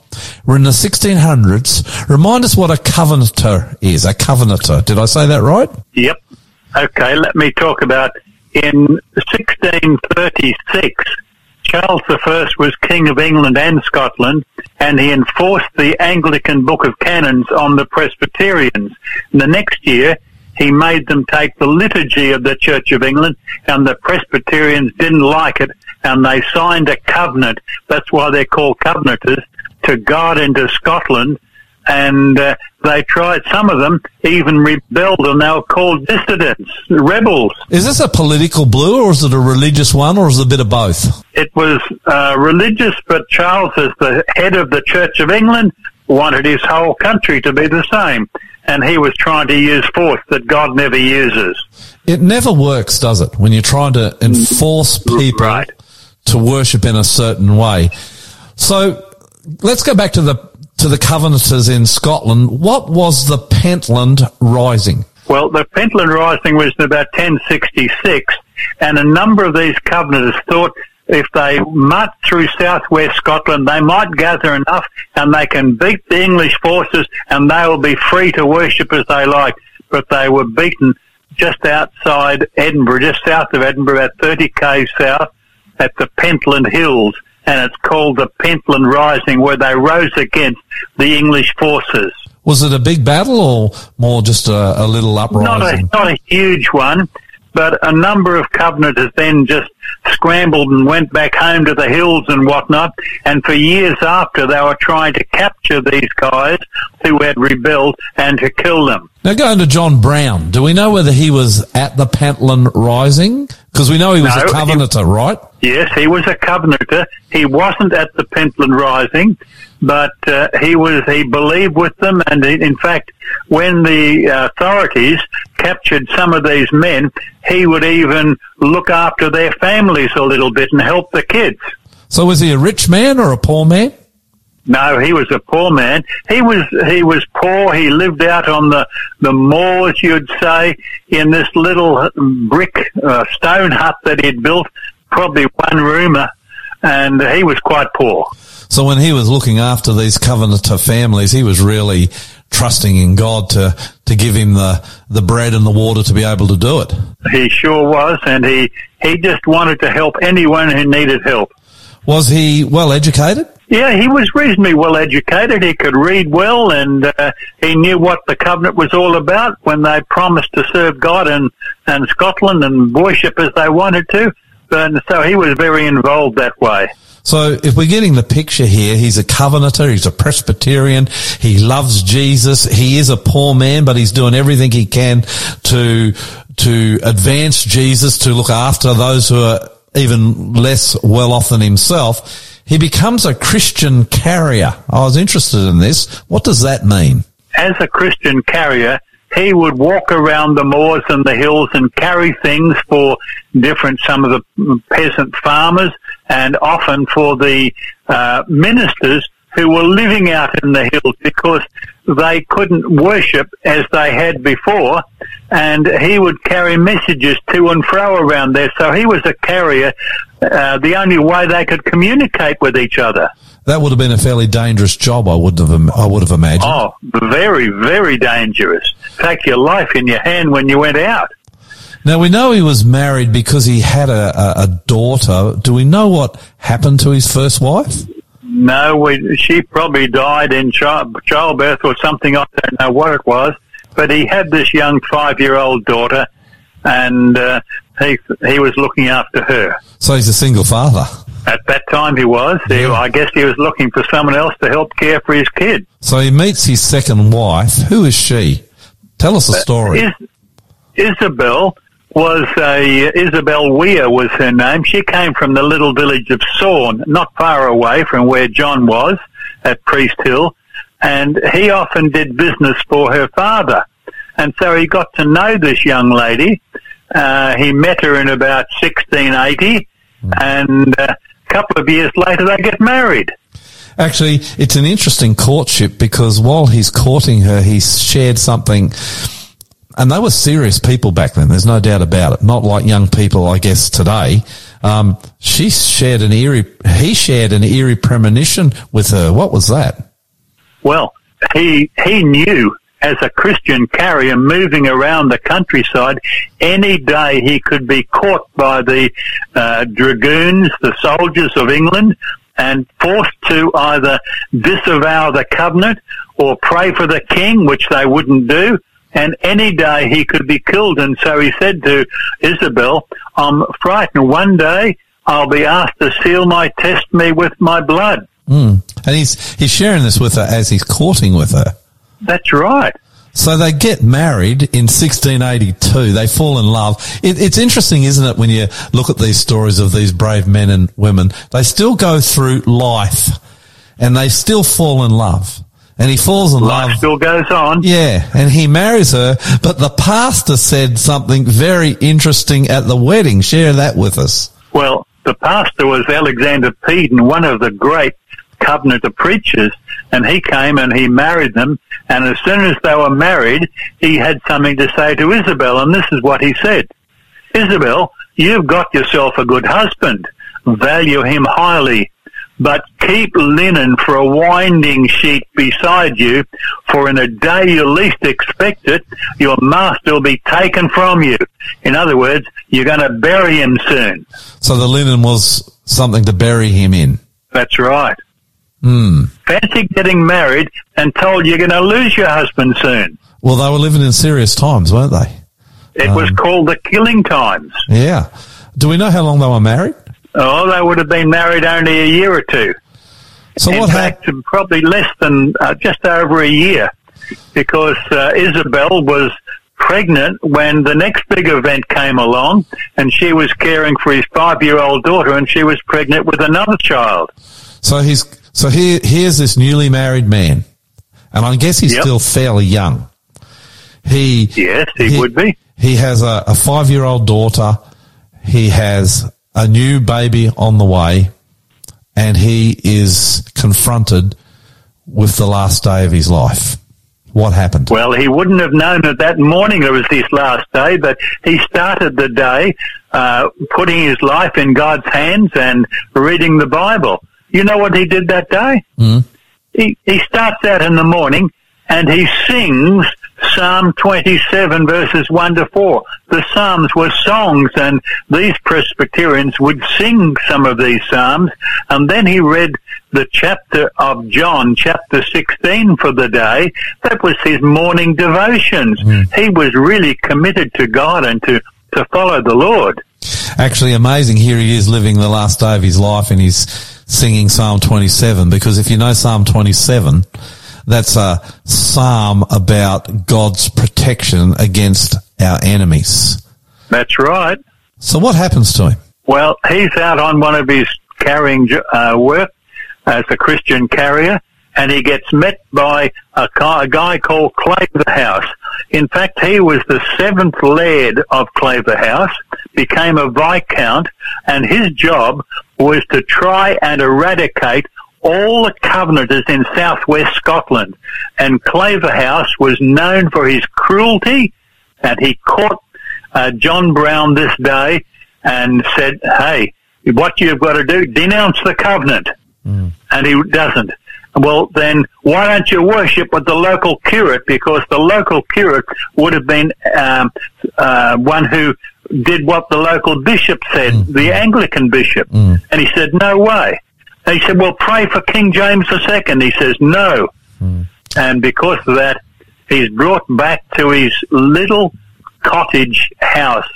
Speaker 2: We're in the 1600s. Remind us what a covenanter is. A covenanter. Did I say that right?
Speaker 10: Yep. Okay, let me talk about in 1636. Charles I was King of England and Scotland, and he enforced the Anglican Book of Canons on the Presbyterians. And the next year, he made them take the liturgy of the Church of England, and the Presbyterians didn't like it, and they signed a covenant. That's why they're called covenanters to guard into Scotland. And uh, they tried, some of them even rebelled, and they were called dissidents, rebels.
Speaker 2: Is this a political blue or is it a religious one or is it a bit of both?
Speaker 10: It was uh, religious, but Charles, as the head of the Church of England, wanted his whole country to be the same. And he was trying to use force that God never uses.
Speaker 2: It never works, does it? When you're trying to enforce people
Speaker 10: Right.
Speaker 2: to worship in a certain way. So let's go back to the to the Covenanters in Scotland. What was the Pentland Rising?
Speaker 10: Well, the Pentland Rising was in about 1066, and a number of these Covenanters thought if they marched through southwest Scotland, they might gather enough and they can beat the English forces and they will be free to worship as they like. But they were beaten just outside Edinburgh, just south of Edinburgh, about 30 k's south at the Pentland Hills. And it's called the Pentland Rising, where they rose against the English forces.
Speaker 2: Was it a big battle or more just a, a little
Speaker 10: Not a,
Speaker 2: uprising?
Speaker 10: not a huge one, but a number of Covenanters then just scrambled and went back home to the hills and whatnot. And for years after, they were trying to capture these guys who had rebelled and to kill them.
Speaker 2: Now going to John Brown, do we know whether he was at the Pentland Rising? Because we know he was
Speaker 10: No,
Speaker 2: a
Speaker 10: he-
Speaker 2: Covenanter, right?
Speaker 10: Yes, he was a Covenanter. He wasn't at the Pentland Rising, but uh, he was. He believed with them, and in in fact, when the uh, authorities captured some of these men, he would even look after their families a little bit and help the kids.
Speaker 2: So was he a rich man or a poor man?
Speaker 10: No, he was a poor man. He was he was poor. He lived out on the the moors, you'd say, in this little brick uh, stone hut that he'd built, probably one roomer, and he was quite poor.
Speaker 2: So when he was looking after these Covenanter families, he was really trusting in God to, to give him the, the bread and the water to be able to do it.
Speaker 10: He sure was, and he he just wanted to help anyone who needed help.
Speaker 2: Was he well educated?
Speaker 10: Yeah, he was reasonably well educated. He could read well, and uh, he knew what the covenant was all about when they promised to serve God and and Scotland and worship as they wanted to. And so he was very involved that way.
Speaker 2: So if we're getting the picture here, he's a Covenanter, he's a Presbyterian, he loves Jesus, he is a poor man, but he's doing everything he can to, to advance Jesus, to look after those who are even less well off than himself. He becomes a Christian carrier. I was interested in this. What does that mean?
Speaker 10: As a Christian carrier, he would walk around the moors and the hills and carry things for different, some of the peasant farmers and often for the uh, ministers who were living out in the hills because they couldn't worship as they had before and he would carry messages to and fro around there. So he was a carrier, uh, the only way they could communicate with each other.
Speaker 2: That would have been a fairly dangerous job, I would have, I would have imagined.
Speaker 10: Oh, very, very dangerous. Take your life in your hand when you went out.
Speaker 2: Now we know he was married because he had a, a, a daughter. Do we know what happened to his first wife?
Speaker 10: No, we, she probably died in child, childbirth or something. I don't know what it was, but he had this young five-year-old daughter, and uh, he he was looking after her.
Speaker 2: So he's a single father.
Speaker 10: At that time, he was. He,
Speaker 2: Yeah.
Speaker 10: I guess he was looking for someone else to help care for his kid.
Speaker 2: So he meets his second wife. Who is she? Tell us a story.
Speaker 10: Is, Isabel was a Isabel Weir was her name. She came from the little village of Sorn, not far away from where John was at Priest Hill, and he often did business for her father. And so he got to know this young lady. Uh, he met her in about 1680, and uh, a couple of years later they get married.
Speaker 2: Actually, it's an interesting courtship because while he's courting her, he's shared something. And they were serious people back then. There's no doubt about it. Not like young people, I guess, today. Um, she shared an eerie, he shared an eerie premonition with her. What was that?
Speaker 10: Well, he he knew as a Christian carrier moving around the countryside, any day he could be caught by the uh, dragoons, the soldiers of England, and forced to either disavow the covenant or pray for the king, which they wouldn't do. And any day he could be killed. And so he said to Isabel, I'm frightened. One day I'll be asked to seal my testimony with my blood.
Speaker 2: Mm. And he's, he's sharing this with her as he's courting with her.
Speaker 10: That's right.
Speaker 2: So they get married in 1682. They fall in love. It, it's interesting, isn't it, when you look at these stories of these brave men and women? They still go through life and they still fall in love. And he falls in
Speaker 10: Life
Speaker 2: love.
Speaker 10: still goes on.
Speaker 2: Yeah, and he marries her, but the pastor said something very interesting at the wedding. Share that with us.
Speaker 10: Well, the pastor was Alexander Peden, one of the great Covenanter preachers, and he came and he married them. And as soon as they were married, he had something to say to Isabel, and this is what he said. Isabel, you've got yourself a good husband. Value him highly. But keep linen for a winding sheet beside you, for in a day you least expect it, your master will be taken from you. In other words, you're going to bury him soon.
Speaker 2: So the linen was something to bury him in.
Speaker 10: That's right.
Speaker 2: Hmm.
Speaker 10: Fancy getting married and told you're going to lose your husband soon.
Speaker 2: Well, they were living in serious times, weren't they?
Speaker 10: It was called the killing times.
Speaker 2: Yeah. Do we know how long they were married?
Speaker 10: Oh, they would have been married only a year or two.
Speaker 2: So
Speaker 10: In
Speaker 2: what
Speaker 10: fact,
Speaker 2: happened?
Speaker 10: probably less than uh, just over a year, because uh, Isabel was pregnant when the next big event came along, and she was caring for his five-year-old daughter, and she was pregnant with another child.
Speaker 2: So he's so here. Here's this newly married man, and I guess he's
Speaker 10: Yep.
Speaker 2: still fairly young. He
Speaker 10: Yes, he would be.
Speaker 2: He has a, a five year old daughter. He has a new baby on the way, and he is confronted with the last day of his life. What happened?
Speaker 10: Well, he wouldn't have known that that morning it was his last day, but he started the day uh, putting his life in God's hands and reading the Bible. You know what he did that day?
Speaker 2: Mm.
Speaker 10: He, he starts out in the morning and he sings Psalm 27 verses 1 to 4. The Psalms were songs and these Presbyterians would sing some of these Psalms and then he read the chapter of John, chapter 16 for the day. That was his morning devotions. Hmm. He was really committed to God and to, to follow the Lord.
Speaker 2: Actually, amazing. Here he is living the last day of his life, and he's singing Psalm 27. Because if you know Psalm 27, that's a psalm about God's protection against our enemies.
Speaker 10: That's right.
Speaker 2: So what happens to him?
Speaker 10: Well, he's out on one of his carrying uh, work as a Christian carrier, and he gets met by a, guy- a guy called Claverhouse. In fact, he was the seventh laird of Claverhouse, became a viscount, and his job was to try and eradicate all the Covenanters in southwest Scotland. And Claverhouse was known for his cruelty, and he caught uh, John Brown this day and said, "Hey, what you've got to do, denounce the covenant," and he doesn't. Well, then why don't you worship with the local curate? Because the local curate would have been um, uh, one who did what the local bishop said, the Anglican bishop. And he said, "No way." He said, "Well, pray for King James II." He says, "No." Hmm. And because of that, he's brought back to his little cottage house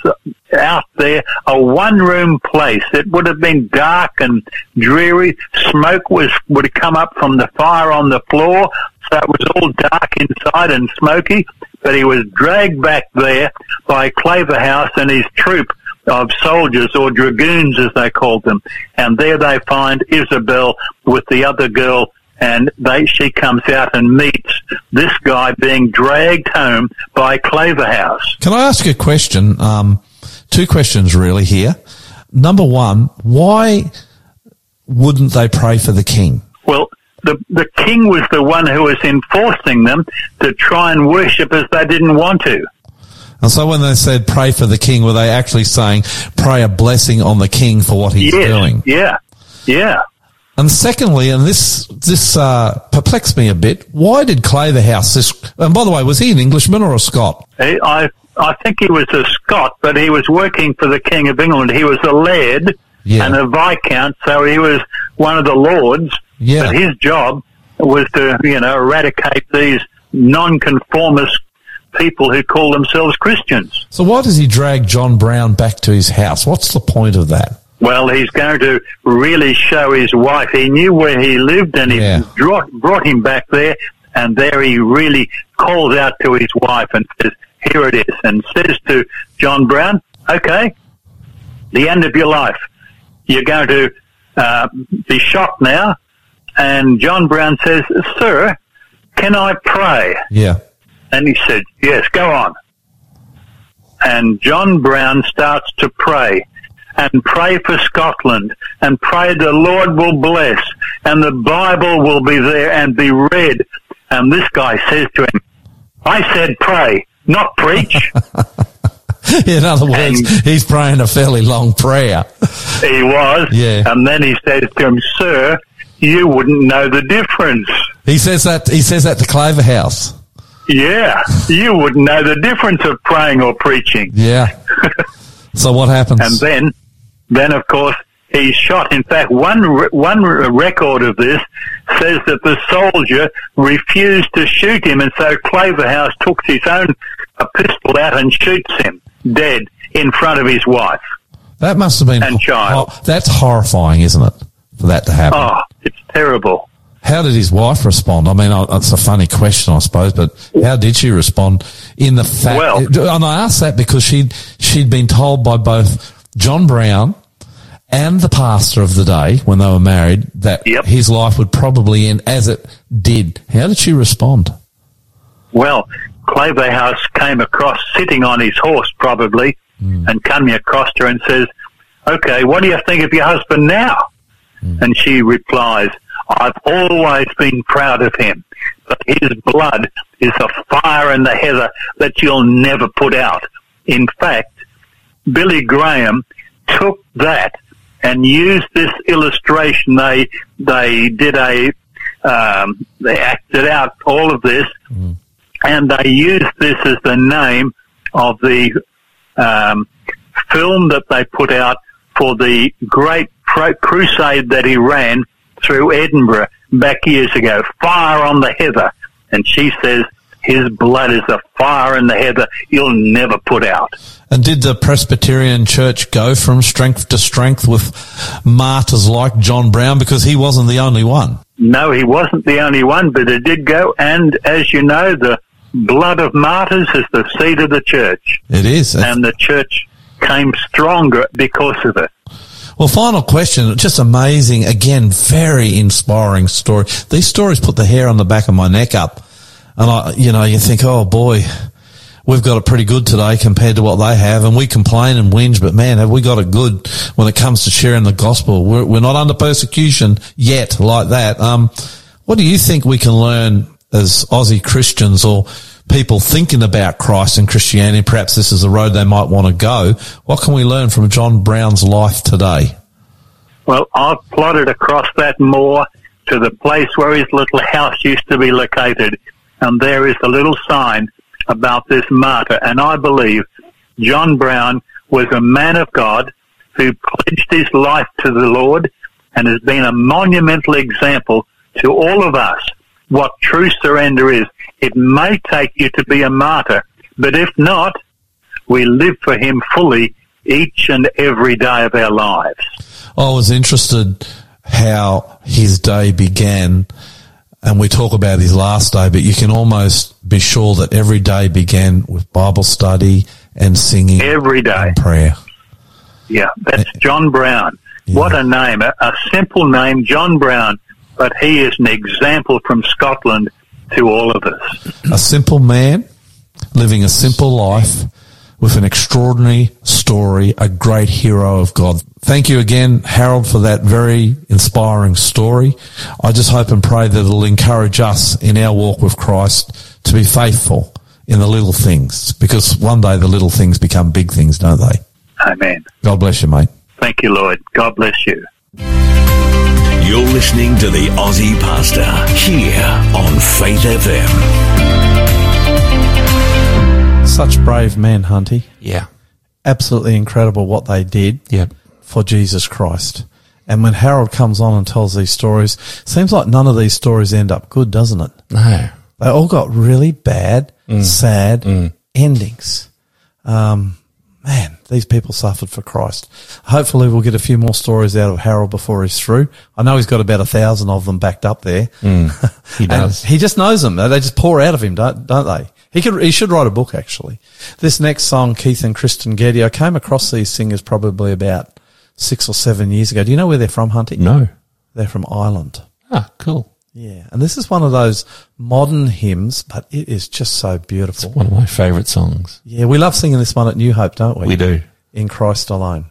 Speaker 10: out there, a one room place. It would have been dark and dreary. Smoke was, would have come up from the fire on the floor. So it was all dark inside and smoky, but he was dragged back there by Claverhouse and his troop of soldiers or dragoons as they called them. And there they find Isabel with the other girl and they, she comes out and meets this guy being dragged home by Claverhouse.
Speaker 2: Can I ask a question? Um, two questions really here. Number one, why wouldn't they pray for the king?
Speaker 10: Well, the, the king was the one who was enforcing them to try and worship as they didn't want to.
Speaker 2: And so when they said pray for the king, were they actually saying pray a blessing on the king for what he's
Speaker 10: yes,
Speaker 2: doing?
Speaker 10: Yeah, yeah.
Speaker 2: And secondly, and this this uh, perplexed me a bit. Why did Clay Claverhouse this? And by the way, was he an Englishman or a Scot?
Speaker 10: He, I I think he was a Scot, but he was working for the King of England. He was a laird
Speaker 2: Yeah.
Speaker 10: and a viscount, so he was one of the lords.
Speaker 2: Yeah.
Speaker 10: But his job was to you know eradicate these nonconformist people who call themselves Christians.
Speaker 2: So why does he drag John Brown back to his house? What's the point of that?
Speaker 10: Well, he's going to really show his wife. He knew where he lived and he
Speaker 2: Yeah.
Speaker 10: brought, brought him back there. And there he really calls out to his wife and says, here it is. And says to John Brown, okay, the end of your life. You're going to uh, be shot now. And John Brown says, sir, can I pray?
Speaker 2: Yeah.
Speaker 10: And he said, Yes, go on. And John Brown starts to pray and pray for Scotland and pray the Lord will bless and the Bible will be there and be read. And this guy says to him, I said pray, not preach.
Speaker 2: In other words,
Speaker 10: And-
Speaker 2: he's praying a fairly long prayer.
Speaker 10: he was.
Speaker 2: Yeah.
Speaker 10: And then he says to him, Sir, you wouldn't know the difference.
Speaker 2: He says that he says that to Claverhouse.
Speaker 10: Yeah, you wouldn't know the difference of praying or preaching.
Speaker 2: Yeah. so what happens?
Speaker 10: And then, then of course, he's shot. In fact, one one record of this says that the soldier refused to shoot him, and so Claverhouse took his own a pistol out and shoots him dead in front of his wife.
Speaker 2: that must have been
Speaker 10: and child.
Speaker 2: Oh, that's horrifying, isn't it? For that to happen.
Speaker 10: Oh, it's terrible.
Speaker 2: How did his wife respond? I mean, it's a funny question, I suppose, but how did she respond in the fact?
Speaker 10: Well-
Speaker 2: and I asked that because she'd she'd been told by both John Brown and the pastor of the day when they were married that
Speaker 10: Yep.
Speaker 2: his life would probably end as it did. How did she respond?
Speaker 10: Well, Claverhouse came across sitting on his horse probably hmm. and coming across her and says, okay, what do you think of your husband now? Hmm. And she replies, I've always been proud of him, but his blood is a fire in the heather that you'll never put out. In fact, Billy Graham took that and used this illustration. They they did a um, they acted out all of this, and they used this as the name of the um, film that they put out for the great crusade that he ran through Edinburgh back years ago. Fire on the Heather, and she says his blood is a fire in the heather you'll never put out.
Speaker 2: And did the Presbyterian Church go from strength to strength with martyrs like John Brown because he wasn't the only one?
Speaker 10: No, he wasn't the only one, but it did go. And as you know, the blood of martyrs is the seed of the church,
Speaker 2: It is.
Speaker 10: and the church came stronger because of it.
Speaker 2: Well, final question. Just amazing. Again, very inspiring story. These stories put the hair on the back of my neck up. And I, you know, you think, oh boy, we've got it pretty good today compared to what they have. And we complain and whinge, but man, have we got it good when it comes to sharing the gospel? We're, we're not under persecution yet like that. Um, what do you think we can learn as Aussie Christians or people thinking about Christ and Christianity? Perhaps this is the road they might want to go. What can we learn from John Brown's life today?
Speaker 10: Well, I've plotted across that moor to the place where his little house used to be located, and there is a little sign about this martyr. And I believe John Brown was a man of God who pledged his life to the Lord and has been a monumental example to all of us what true surrender is. It may take you to be a martyr, but if not, we live for him fully each and every day of our lives.
Speaker 2: Oh, I was interested how his day began, and we talk about his last day, but you can almost be sure that every day began with Bible study and singing
Speaker 10: Every day.
Speaker 2: and prayer.
Speaker 10: Yeah, that's eh, John Brown. What a name. A, a simple name, John Brown, but he is an example from Scotland to all of us.
Speaker 2: A simple man living a simple life with an extraordinary story, a great hero of God. Thank you again, Harold, for that very inspiring story. I just hope and pray that it'll encourage us in our walk with Christ to be faithful in the little things because one day the little things become big things, don't they?
Speaker 10: Amen.
Speaker 2: God bless you, mate.
Speaker 10: Thank you, Lloyd. God bless you.
Speaker 1: You're listening to the Aussie Pastor here on Faith FM.
Speaker 2: Such brave men, Hunty.
Speaker 3: Yeah.
Speaker 2: Absolutely incredible what they did
Speaker 3: Yep.
Speaker 2: for Jesus Christ. And when Harold comes on and tells these stories, seems like none of these stories end up good, doesn't it?
Speaker 3: No.
Speaker 2: They all got really bad, sad endings. Um, man, these people suffered for Christ. Hopefully, we'll get a few more stories out of Harold before he's through. I know he's got about a thousand of them backed up there.
Speaker 3: He
Speaker 2: And
Speaker 3: does.
Speaker 2: he just knows them. They just pour out of him, don't, don't they? He could, he should write a book actually. This next song, Keith and Kristen Getty, I came across these singers probably about six or seven years ago. Do you know where they're from, Hunty?
Speaker 3: No.
Speaker 2: They're from Ireland.
Speaker 3: Ah, cool.
Speaker 2: Yeah. And this is one of those modern hymns, but it is just so beautiful.
Speaker 3: One of my favourite songs.
Speaker 2: Yeah. We love singing this one at New Hope, don't we?
Speaker 3: We do.
Speaker 2: In Christ alone.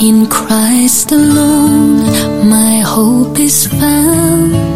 Speaker 7: In Christ alone, my hope is found.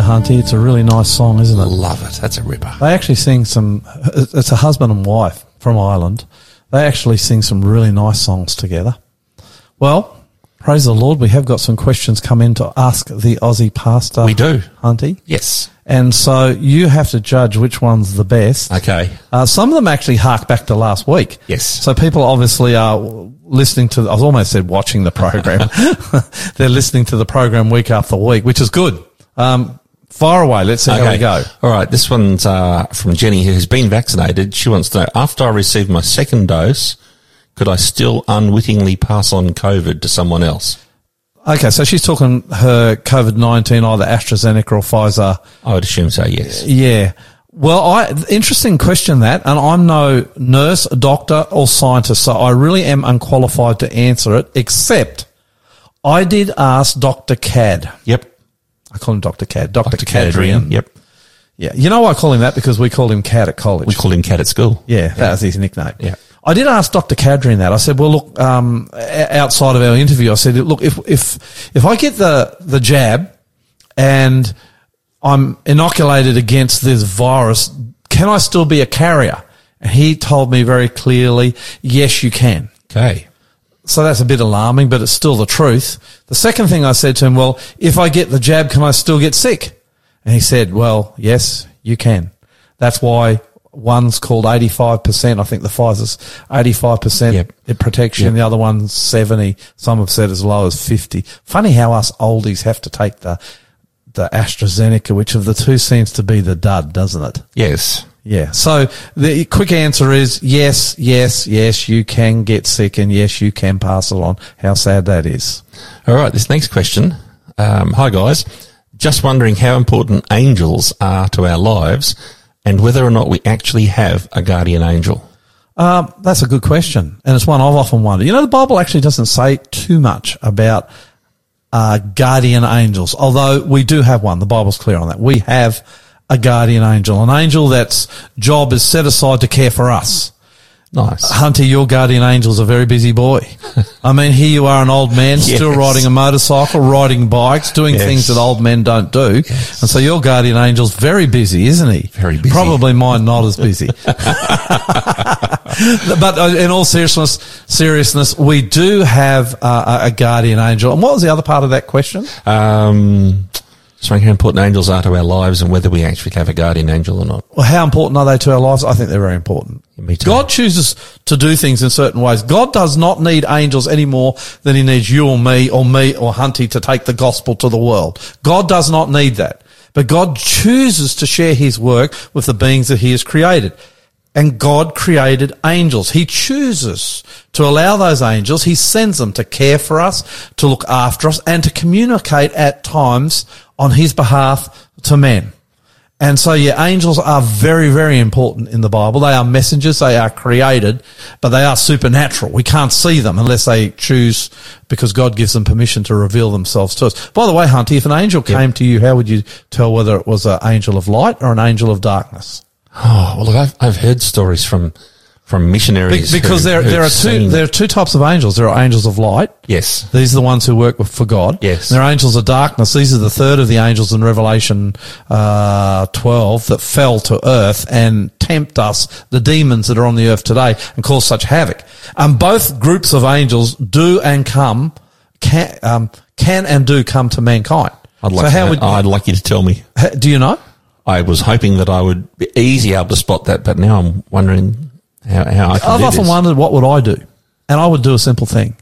Speaker 7: stand. I
Speaker 2: told you, Hunty, it's a really nice song, isn't it?
Speaker 3: Love it. That's a ripper.
Speaker 2: They actually sing some. It's a husband and wife from Ireland. They actually sing some really nice songs together. Well, praise the Lord. We have got some questions come in to ask the Aussie pastor.
Speaker 3: We do.
Speaker 2: Hunty.
Speaker 3: Yes.
Speaker 2: And so you have to judge which one's the best.
Speaker 3: Okay.
Speaker 2: Uh, some of them actually hark back to last week.
Speaker 3: Yes.
Speaker 2: So people obviously are listening to, I was almost said watching the program. They're listening to the program week after week, which is good. Um, far away. Let's see how we go.
Speaker 3: All right. This one's uh, from Jenny, who has been vaccinated. She wants to know after I received my second dose, could I still unwittingly pass on COVID to someone else?
Speaker 2: Okay. So she's talking her COVID-19, either AstraZeneca or Pfizer.
Speaker 3: I would assume so. Yes.
Speaker 2: Yeah. Well, I, interesting question that, and I'm no nurse, doctor, or scientist, so I really am unqualified to answer it, except I did ask Dr. Cad.
Speaker 3: Yep.
Speaker 2: I call him Dr. Cad. Dr.
Speaker 3: Dr.
Speaker 2: Cadrian.
Speaker 3: Yep.
Speaker 2: Yeah. You know why I call him that? Because we called him Cad at college.
Speaker 3: We called him Cad at school.
Speaker 2: yeah, that was his nickname.
Speaker 3: Yeah.
Speaker 2: I did ask Dr. Cadrian that. I said, well, look, um, outside of our interview, I said, look, if, if, if I get the, the jab and I'm inoculated against this virus, can I still be a carrier? And he told me very clearly, yes, you can.
Speaker 3: Okay.
Speaker 2: So that's a bit alarming, but it's still the truth. The second thing I said to him, well, if I get the jab, can I still get sick? And he said, well, yes, you can. That's why one's called 85%. I think the Pfizer's 85%.
Speaker 3: Yep.
Speaker 2: You and the other one's 70. Some have said as low as 50. Funny how us oldies have to take the, the AstraZeneca, which of the two seems to be the dud, doesn't it?
Speaker 3: Yes.
Speaker 2: Yeah. So the quick answer is yes, yes, yes, you can get sick and yes, you can pass it on. How sad that is.
Speaker 3: All right. This next question. Um, hi guys. Just wondering how important angels are to our lives and whether or not we actually have a guardian angel.
Speaker 2: Um, that's a good question. And it's one I've often wondered. You know, the Bible actually doesn't say too much about uh, guardian angels, although we do have one. The Bible's clear on that. We have a guardian angel, an angel that's job is set aside to care for us.
Speaker 3: Nice.
Speaker 2: Hunter, your guardian angel's a very busy boy. I mean, here you are, an old man, still riding a motorcycle, riding bikes, doing
Speaker 3: Yes.
Speaker 2: things that old men don't do. And so your guardian angel's very busy, isn't he?
Speaker 3: Very busy.
Speaker 2: Probably mine not as busy. but uh, in all seriousness, seriousness, we do have uh, a a guardian angel. And what was the other part of that question?
Speaker 3: Um, how important angels are to our lives and whether we actually have a guardian angel or not.
Speaker 2: Well, how important are they to our lives? I think they're very important.
Speaker 3: Me too.
Speaker 2: God chooses to do things in certain ways. God does not need angels any more than he needs you or me or me or Hunty to take the gospel to the world. God does not need that. But God chooses to share his work with the beings that he has created. And God created angels. He chooses to allow those angels. He sends them to care for us, to look after us, and to communicate at times on his behalf to men. And so, yeah, angels are very, very important in the Bible. They are messengers. They are created, but they are supernatural. We can't see them unless they choose because God gives them permission to reveal themselves to us. By the way, Hunty, if an angel came to you, how would you tell whether it was an angel of light or an angel of darkness?
Speaker 3: Oh, well, look, I've, I've heard stories from, from
Speaker 2: Be-
Speaker 3: missionaries.
Speaker 2: because
Speaker 3: who-
Speaker 2: there, there are two, there are two types of angels. There are angels of light.
Speaker 3: yes.
Speaker 2: These are the ones who work with, for God.
Speaker 3: Yes.
Speaker 2: There are angels of darkness. These are the third of the angels in Revelation uh, 12 that fell to earth and tempt us, the demons that are on the earth today, and cause such havoc. And both groups of angels do and come, can, um, can and do come to mankind.
Speaker 3: I'd like,
Speaker 2: so how would,
Speaker 3: I'd like you to tell me.
Speaker 2: do you know?
Speaker 3: I was hoping that I would be easy able to spot that, but now I'm wondering how, how I do
Speaker 2: often
Speaker 3: this.
Speaker 2: wondered what would I do, and I would do a simple thing.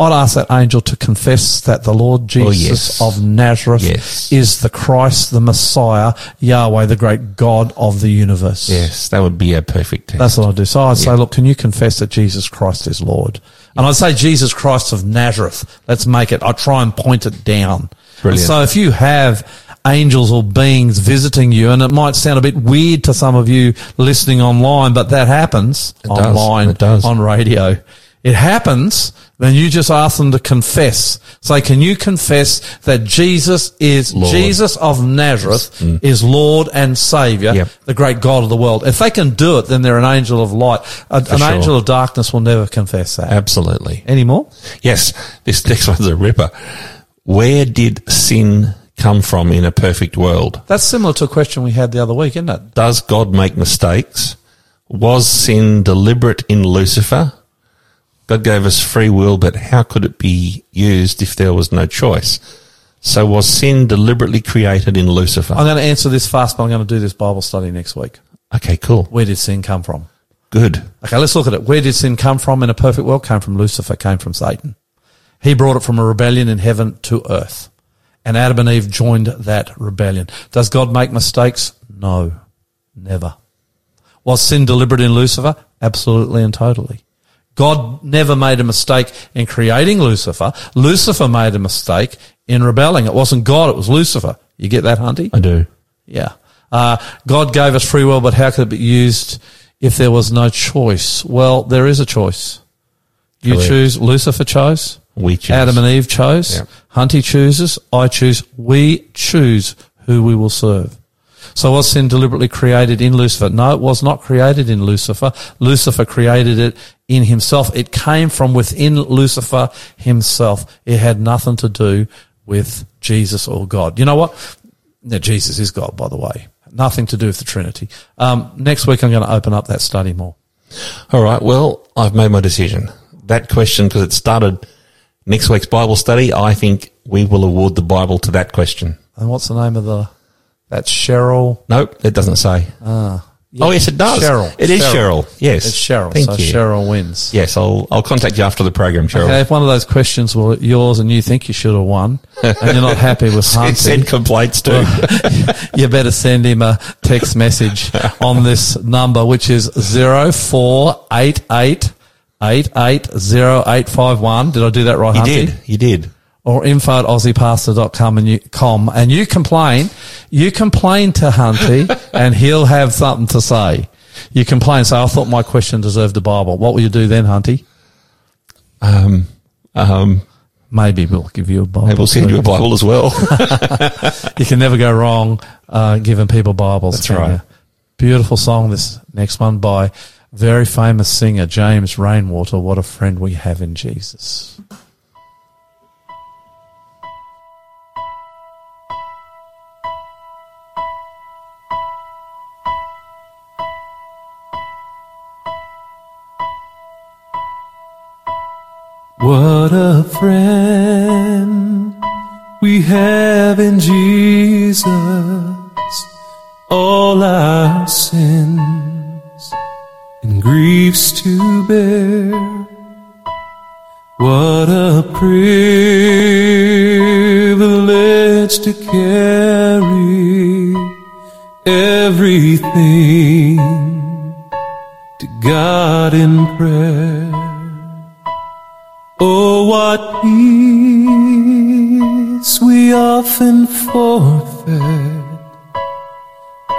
Speaker 2: I'd ask that angel to confess that the Lord Jesus
Speaker 3: Oh, yes.
Speaker 2: of Nazareth
Speaker 3: Yes.
Speaker 2: is the Christ, the Messiah, Yahweh, the great God of the universe.
Speaker 3: Yes, that would be a perfect test.
Speaker 2: That's what I'd do. So I'd say, look, can you confess that Jesus Christ is Lord? And I'd say Jesus Christ of Nazareth. Let's make it, I try and point it down.
Speaker 3: Brilliant.
Speaker 2: And so if you have angels or beings visiting you, and it might sound a bit weird to some of you listening online, but that happens
Speaker 3: It does.
Speaker 2: online,
Speaker 3: It does.
Speaker 2: on radio. it happens, then you just ask them to confess. Say, can you confess that Jesus is,
Speaker 3: Lord.
Speaker 2: Jesus of Nazareth mm. is Lord and Savior,
Speaker 3: Yep.
Speaker 2: the great God of the world? If they can do it, then they're an angel of light. A, an
Speaker 3: sure.
Speaker 2: angel of darkness will never confess that.
Speaker 3: Absolutely.
Speaker 2: Anymore?
Speaker 3: Yes, this next one's a ripper. Where did sin come from in a perfect world?
Speaker 2: That's similar to a question we had the other week, isn't it?
Speaker 3: Does God make mistakes? Was sin deliberate in Lucifer? God gave us free will, but how could it be used if there was no choice? So was sin deliberately created in Lucifer?
Speaker 2: I'm going to answer this fast, but I'm going to do this Bible study next week.
Speaker 3: Okay, cool.
Speaker 2: Where did sin come from?
Speaker 3: Good.
Speaker 2: Okay, let's look at it. Where did sin come from in a perfect world? Came from Lucifer, came from Satan. He brought it from a rebellion in heaven to earth. And Adam and Eve joined that rebellion. Does God make mistakes? No, never. Was sin deliberate in Lucifer? Absolutely and totally. God never made a mistake in creating Lucifer. Lucifer made a mistake in rebelling. It wasn't God, it was Lucifer. You get that, Hunty?
Speaker 3: I do.
Speaker 2: Yeah. Uh, God gave us free will, but how could it be used if there was no choice? Well, there is a choice. You
Speaker 3: Correct.
Speaker 2: choose. Lucifer chose.
Speaker 3: We choose.
Speaker 2: Adam and Eve chose.
Speaker 3: Yep.
Speaker 2: Hunty chooses. I choose. We choose who we will serve. So was sin deliberately created in Lucifer? No, it was not created in Lucifer. Lucifer created it in himself. It came from within Lucifer himself. It had nothing to do with Jesus or God. You know what? No, Jesus is God, by the way. Nothing to do with the Trinity. Um, next week I'm going to open up that study more.
Speaker 3: All right. Well, I've made my decision. That question, because it started next week's Bible study, I think we will award the Bible to that question.
Speaker 2: And what's the name of the? That's Cheryl.
Speaker 3: Nope, it doesn't say. Ah, oh, yes, it does.
Speaker 2: Cheryl.
Speaker 3: It is Cheryl. Yes.
Speaker 2: It's Cheryl.
Speaker 3: Thank
Speaker 2: so
Speaker 3: you.
Speaker 2: Cheryl wins.
Speaker 3: Yes, I'll, I'll contact you after the program, Cheryl.
Speaker 2: Okay, if one of those questions were yours and you think you should have won, and you're not happy with
Speaker 3: Send, send complaints too.
Speaker 2: you better send him a text message on this number, which is zero four eight eight eight eight zero eight five one. Did I do that right,
Speaker 3: you
Speaker 2: Hunty?
Speaker 3: did. You did.
Speaker 2: Or info at aussiepastor.com and you, com, and you complain, you complain to Hunty and he'll have something to say. You complain, say, I thought my question deserved a Bible. What will you do then, Hunty?
Speaker 3: Um, um,
Speaker 2: Maybe we'll give you a Bible.
Speaker 3: maybe we'll send you a Bible as well.
Speaker 2: You can never go wrong uh, giving people Bibles.
Speaker 3: That's
Speaker 2: can
Speaker 3: right.
Speaker 2: you? Beautiful song. This next one by very famous singer James Rainwater. What a friend we have in Jesus.
Speaker 6: What a friend we have in Jesus, all our sins griefs to bear. What a privilege to carry everything to God in prayer. Oh, what peace we often forfeit.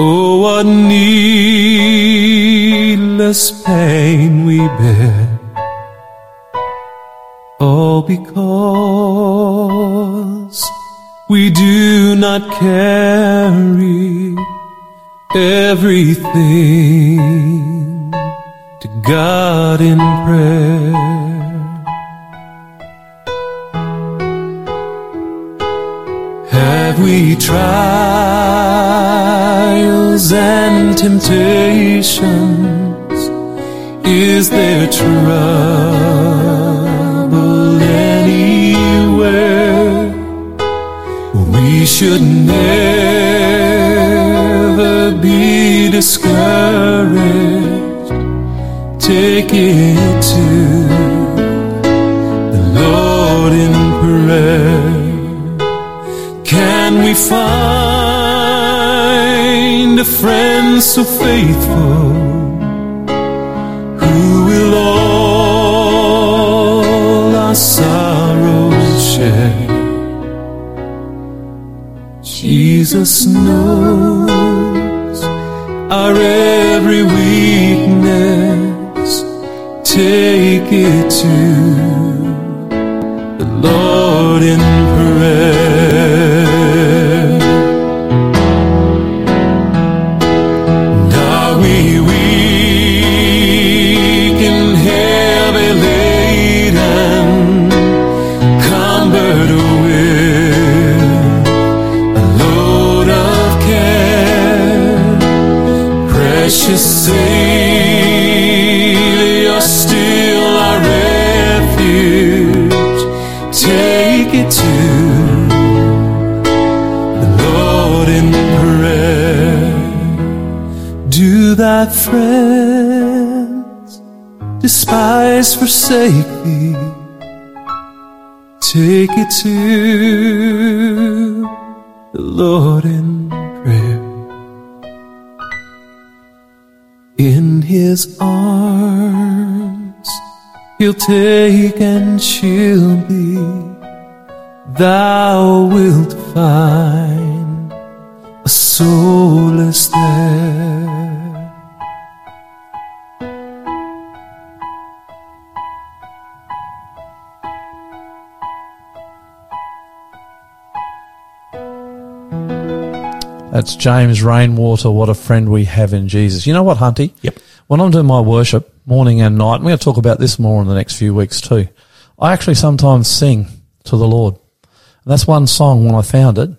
Speaker 6: Oh, what needless pain we bear. All because we do not carry everything to God in prayer. We trials and temptations? Is there trouble anywhere? We should never be discouraged. Take it to the Lord in prayer. We find a friend so faithful who will all our sorrows share? Jesus knows our every weakness. Take it to the Lord in prayer. Thy friends despise, forsake me. Take it to the Lord in prayer. In his arms he'll take and shield thee. Thou wilt find a solace there.
Speaker 2: That's James Rainwater. What a friend we have in Jesus. You know what, Hunty?
Speaker 3: Yep.
Speaker 2: When I'm doing my worship, morning and night, and we're going to talk about this more in the next few weeks too. I actually sometimes sing to the Lord. And that's one song when I found it.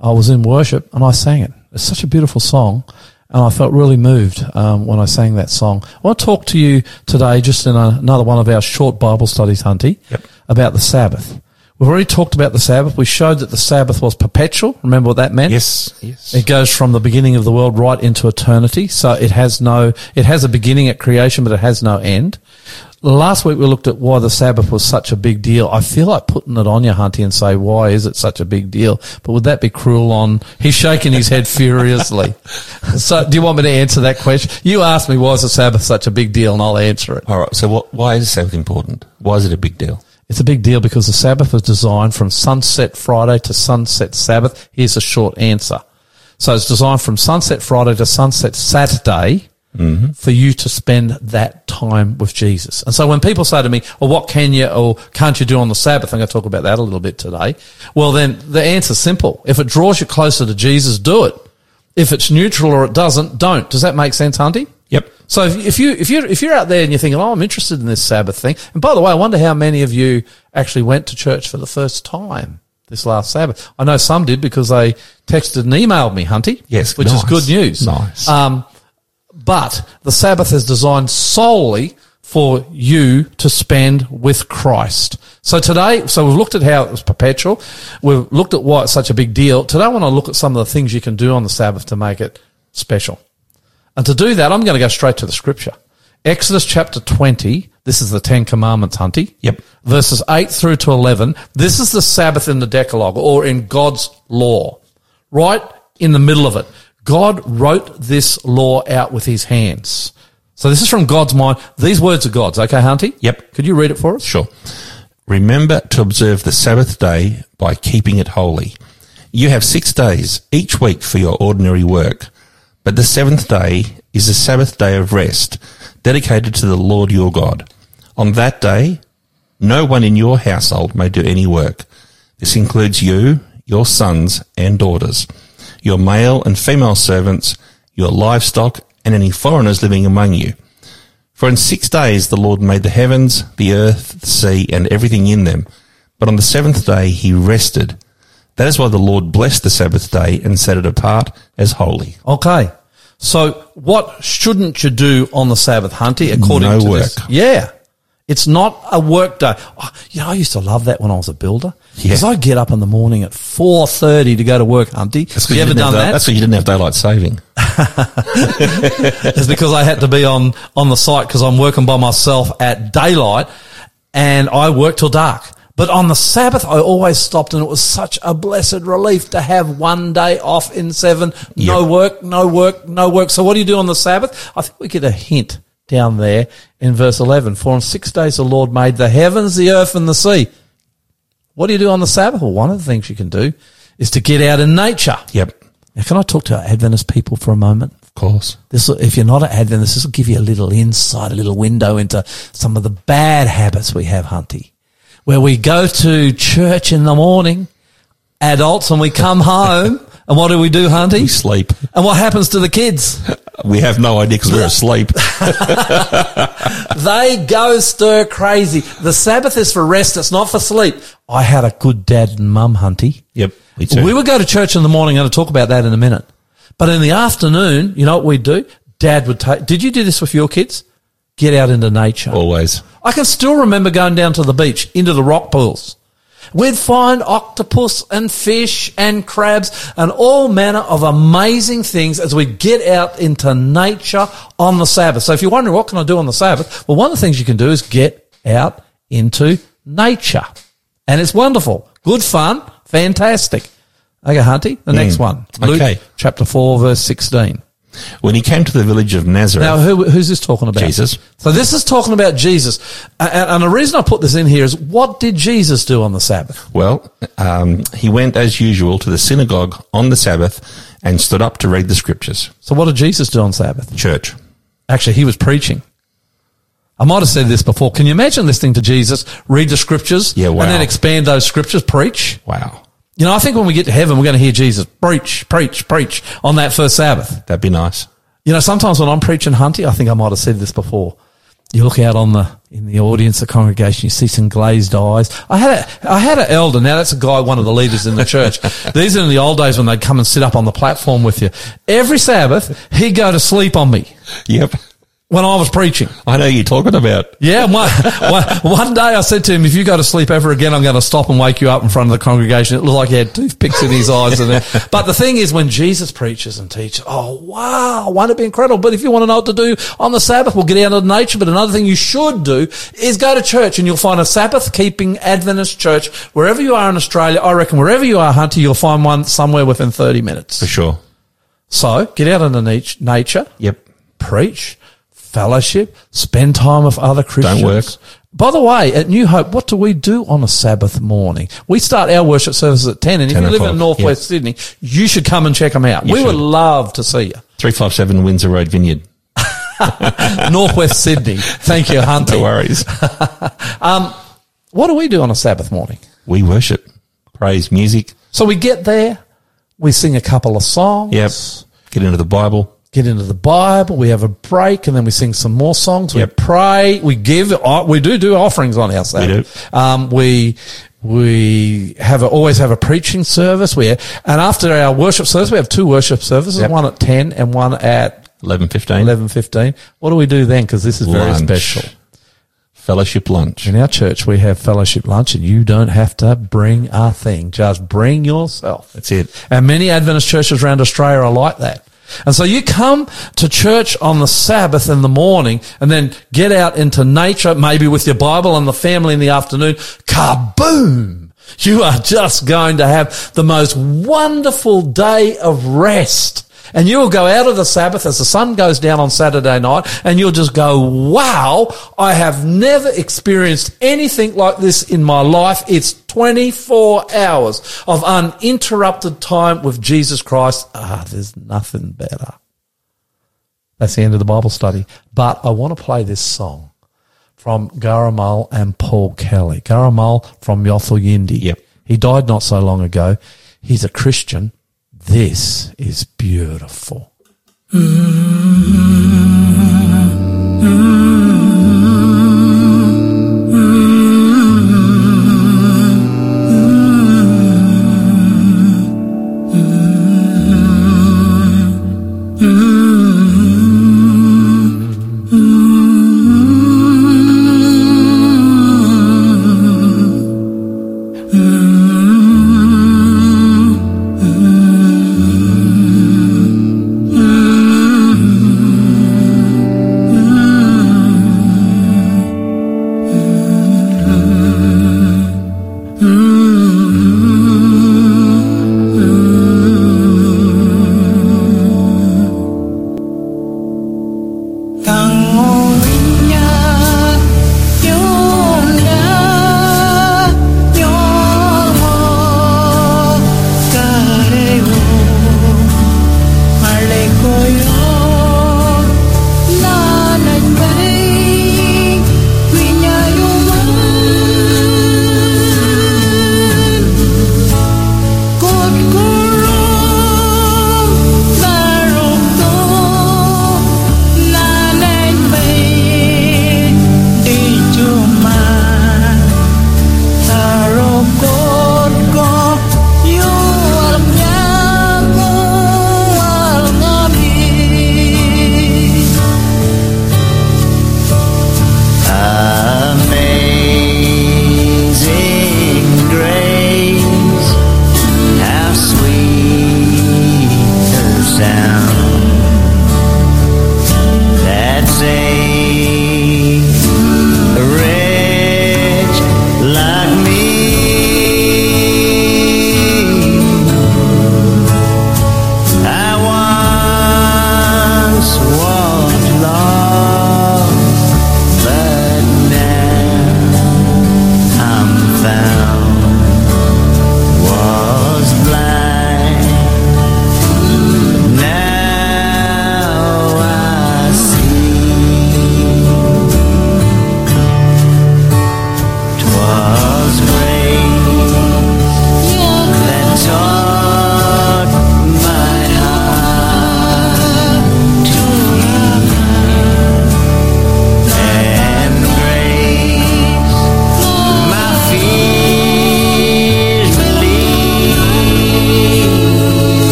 Speaker 2: I was in worship and I sang it. It's such a beautiful song. And I felt really moved um, when I sang that song. I want to talk to you today, just in a, another one of our short Bible studies, Hunty,
Speaker 3: Yep.
Speaker 2: about the Sabbath. We've already talked about the Sabbath. We showed that the Sabbath was perpetual. Remember what that meant?
Speaker 3: Yes, yes.
Speaker 2: It goes from the beginning of the world right into eternity. So it has no, it has a beginning at creation, but it has no end. Last week we looked at why the Sabbath was such a big deal. I feel like putting it on you, Hunty, and say, why is it such a big deal? But would that be cruel on, he's shaking his head furiously. So do you want me to answer that question? You asked me, why is the Sabbath such a big deal? And I'll answer it.
Speaker 3: All right. So, what, why is the Sabbath important? Why is it a big deal?
Speaker 2: It's a big deal because the Sabbath was designed from sunset Friday to sunset Sabbath. Here's a short answer. So it's designed from sunset Friday to sunset Saturday for you to spend that time with Jesus. And so when people say to me, well, what can you or can't you do on the Sabbath? I'm going to talk about that a little bit today. Well, then the answer's simple. If it draws you closer to Jesus, do it. If it's neutral or it doesn't, don't. Does that make sense, Hunty?
Speaker 3: Yep.
Speaker 2: So if, if you if you if you're out there and you're thinking, oh, I'm interested in this Sabbath thing, and by the way, I wonder how many of you actually went to church for the first time this last Sabbath. I know some did because they texted and emailed me, Hunty.
Speaker 3: Yes,
Speaker 2: which is good news.
Speaker 3: Nice.
Speaker 2: Um, but the Sabbath is designed solely for you to spend with Christ. So today, so we've looked at how it was perpetual. We've looked at why it's such a big deal. Today I want to look at some of the things you can do on the Sabbath to make it special. And to do that, I'm going to go straight to the scripture. Exodus chapter 20. This is the Ten Commandments, Hunty.
Speaker 3: Yep.
Speaker 2: Verses 8 through to 11. This is the Sabbath in the Decalogue or in God's law. Right in the middle of it. God wrote this law out with his hands. So this is from God's mind. These words are God's. Okay, Hunty?
Speaker 3: Yep.
Speaker 2: Could you read it for us?
Speaker 3: Sure. Remember to observe the Sabbath day by keeping it holy. You have six days each week for your ordinary work, but the seventh day is a Sabbath day of rest, dedicated to the Lord your God. On that day, no one in your household may do any work. This includes you, your sons and daughters, your male and female servants, your livestock, and any foreigners living among you. For in six days the Lord made the heavens, the earth, the sea, and everything in them. But on the seventh day he rested. That is why the Lord blessed the Sabbath day and set it apart as holy.
Speaker 2: Okay. So what shouldn't you do on the Sabbath, Hunty, according
Speaker 3: No
Speaker 2: to
Speaker 3: work.
Speaker 2: this? Yeah. It's not a work day. Oh, you know, I used to love that when I was a builder. Because
Speaker 3: Yeah.
Speaker 2: I get up in the morning at 4.30 to go to work, Hunty.
Speaker 3: That's
Speaker 2: you ever done that?
Speaker 3: That's why you didn't have daylight saving.
Speaker 2: it's because I had to be on, on the site because I'm working by myself at daylight and I work till dark. But on the Sabbath, I always stopped and it was such a blessed relief to have one day off in seven. No
Speaker 3: Yep.
Speaker 2: work, no work, no work. So what do you do on the Sabbath? I think we get a hint down there in verse 11. For on six days the Lord made the heavens, the earth and the sea. What do you do on the Sabbath? Well, one of the things you can do is to get out in nature.
Speaker 3: Yep.
Speaker 2: Now, can I talk to our Adventist people for a moment?
Speaker 3: Of course.
Speaker 2: This, if you're not an Adventist, this will give you a little insight, a little window into some of the bad habits we have, Hunty. Where we go to church in the morning, adults, and we come home, and what do we do,
Speaker 3: We
Speaker 2: Hunty?
Speaker 3: sleep.
Speaker 2: And what happens to the kids?
Speaker 3: We have no idea because we're asleep.
Speaker 2: They go stir crazy. The Sabbath is for rest. It's not for sleep. I had a good dad and mum, Hunty.
Speaker 3: yep. Me too.
Speaker 2: We would go to church in the morning. and I'm going to talk about that in a minute. But in the afternoon, you know what we'd do? Dad would take, did you do this with your kids? Get out into nature.
Speaker 3: Always.
Speaker 2: I can still remember going down to the beach, into the rock pools. We'd find octopus and fish and crabs and all manner of amazing things as we get out into nature on the Sabbath. So if you're wondering what can I do on the Sabbath, well, one of the things you can do is get out into nature. And it's wonderful. Good fun. Fantastic. Okay, Hunty, the next mm. one. Luke
Speaker 3: Okay.
Speaker 2: chapter 4, verse 16.
Speaker 3: When he came to the village of Nazareth,
Speaker 2: Now, who, who's this talking about?
Speaker 3: Jesus.
Speaker 2: So this is talking about Jesus. And, and the reason I put this in here is what did Jesus do on the Sabbath?
Speaker 3: well, um, he went as usual to the synagogue on the Sabbath and stood up to read the scriptures.
Speaker 2: So what did Jesus do on Sabbath?
Speaker 3: Church.
Speaker 2: Actually, he was preaching. I might have said this before. Can you imagine listening to Jesus read the scriptures
Speaker 3: Yeah, wow.
Speaker 2: and then expand those scriptures, preach?
Speaker 3: Wow.
Speaker 2: You know, I think when we get to heaven, we're going to hear Jesus preach, preach, preach on that first Sabbath.
Speaker 3: That'd be nice.
Speaker 2: You know, sometimes when I'm preaching Hunty, I think I might have said this before. You look out on the in the audience, the congregation, you see some glazed eyes. I had a I had an elder. Now that's a guy, one of the leaders in the church. These are in the old days when they'd come and sit up on the platform with you. Every Sabbath, he'd go to sleep on me
Speaker 3: Yep.
Speaker 2: When I was preaching.
Speaker 3: I know you're talking about.
Speaker 2: Yeah, one, one, day I said to him, if you go to sleep ever again, I'm going to stop and wake you up in front of the congregation. It looked like he had toothpicks in his eyes. And. But the thing is, when Jesus preaches and teaches, oh, wow, won't it be incredible? But if you want to know what to do on the Sabbath, we'll get out into nature. But another thing you should do is go to church and you'll find a Sabbath keeping Adventist church wherever you are in Australia. I reckon wherever you are, Hunter, you'll find one somewhere within 30 minutes.
Speaker 3: For sure.
Speaker 2: So get out into nat- nature
Speaker 3: Yep.
Speaker 2: preach, fellowship, spend time with other Christians.
Speaker 3: Don't work.
Speaker 2: By the way, at New Hope, what do we do on a Sabbath morning? We start our worship services at 10, and if you live in northwest
Speaker 3: yeah.
Speaker 2: Sydney, you should come and check them out.
Speaker 3: You
Speaker 2: we would love to see you.
Speaker 3: 357 Windsor Road Vineyard.
Speaker 2: northwest Sydney. Thank you, Hunter.
Speaker 3: No worries.
Speaker 2: Um, what do we do on a Sabbath morning?
Speaker 3: we worship, praise, music.
Speaker 2: So we get there, we sing a couple of songs.
Speaker 3: Yep. Get into the Bible.
Speaker 2: Get into the Bible, we have a break, and then we sing some more songs. We
Speaker 3: Yep.
Speaker 2: pray, we give, uh, we do do offerings on our Sabbath. Um, we we have a, always have a preaching service. We and after our worship service, we have two worship services,
Speaker 3: Yep.
Speaker 2: one at ten and one at
Speaker 3: 11.15.
Speaker 2: eleven fifteen. What do we do then? Because this is very special.
Speaker 3: Fellowship lunch.
Speaker 2: In our church, we have fellowship lunch, and you don't have to bring a thing. Just bring yourself.
Speaker 3: That's it.
Speaker 2: And many Adventist churches around Australia are like that. And so you come to church on the Sabbath in the morning and then get out into nature, maybe with your Bible and the family in the afternoon. Kaboom! You are just going to have the most wonderful day of rest. And you'll go out of the Sabbath as the sun goes down on Saturday night and you'll just go, wow, I have never experienced anything like this in my life. It's 24 hours of uninterrupted time with Jesus Christ. Ah, there's nothing better. That's the end of the Bible study. But I want to play this song from Gurrumul and Paul Kelly. Gurrumul from Yothu Yindi.
Speaker 3: Yep.
Speaker 2: He died not so long ago. He's a Christian. This is beautiful.
Speaker 7: Mm-hmm.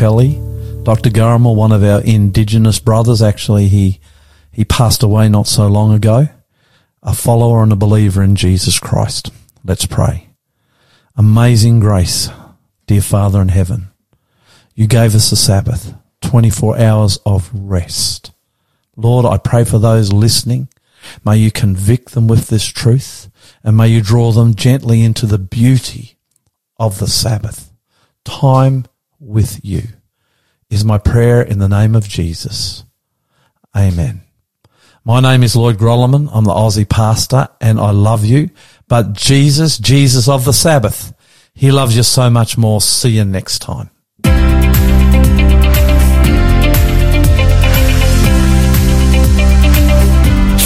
Speaker 2: Kelly. Dr. Gurrumul, one of our Indigenous brothers, actually, he he passed away not so long ago. A follower and a believer in Jesus Christ. Let's pray. Amazing grace, dear Father in heaven. You gave us a Sabbath, 24 hours of rest. Lord, I pray for those listening. May you convict them with this truth and may you draw them gently into the beauty of the Sabbath. Time with you is my prayer in the name of Jesus. Amen. My name is Lloyd Grolimund. I'm the Aussie pastor and I love you. But Jesus, Jesus of the Sabbath, he loves you so much more. See you next time.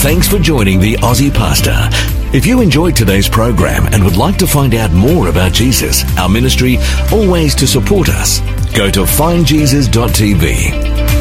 Speaker 1: Thanks for joining the Aussie Pastor. If you enjoyed today's program and would like to find out more about Jesus, our ministry, or ways to support us, go to findjesus.tv.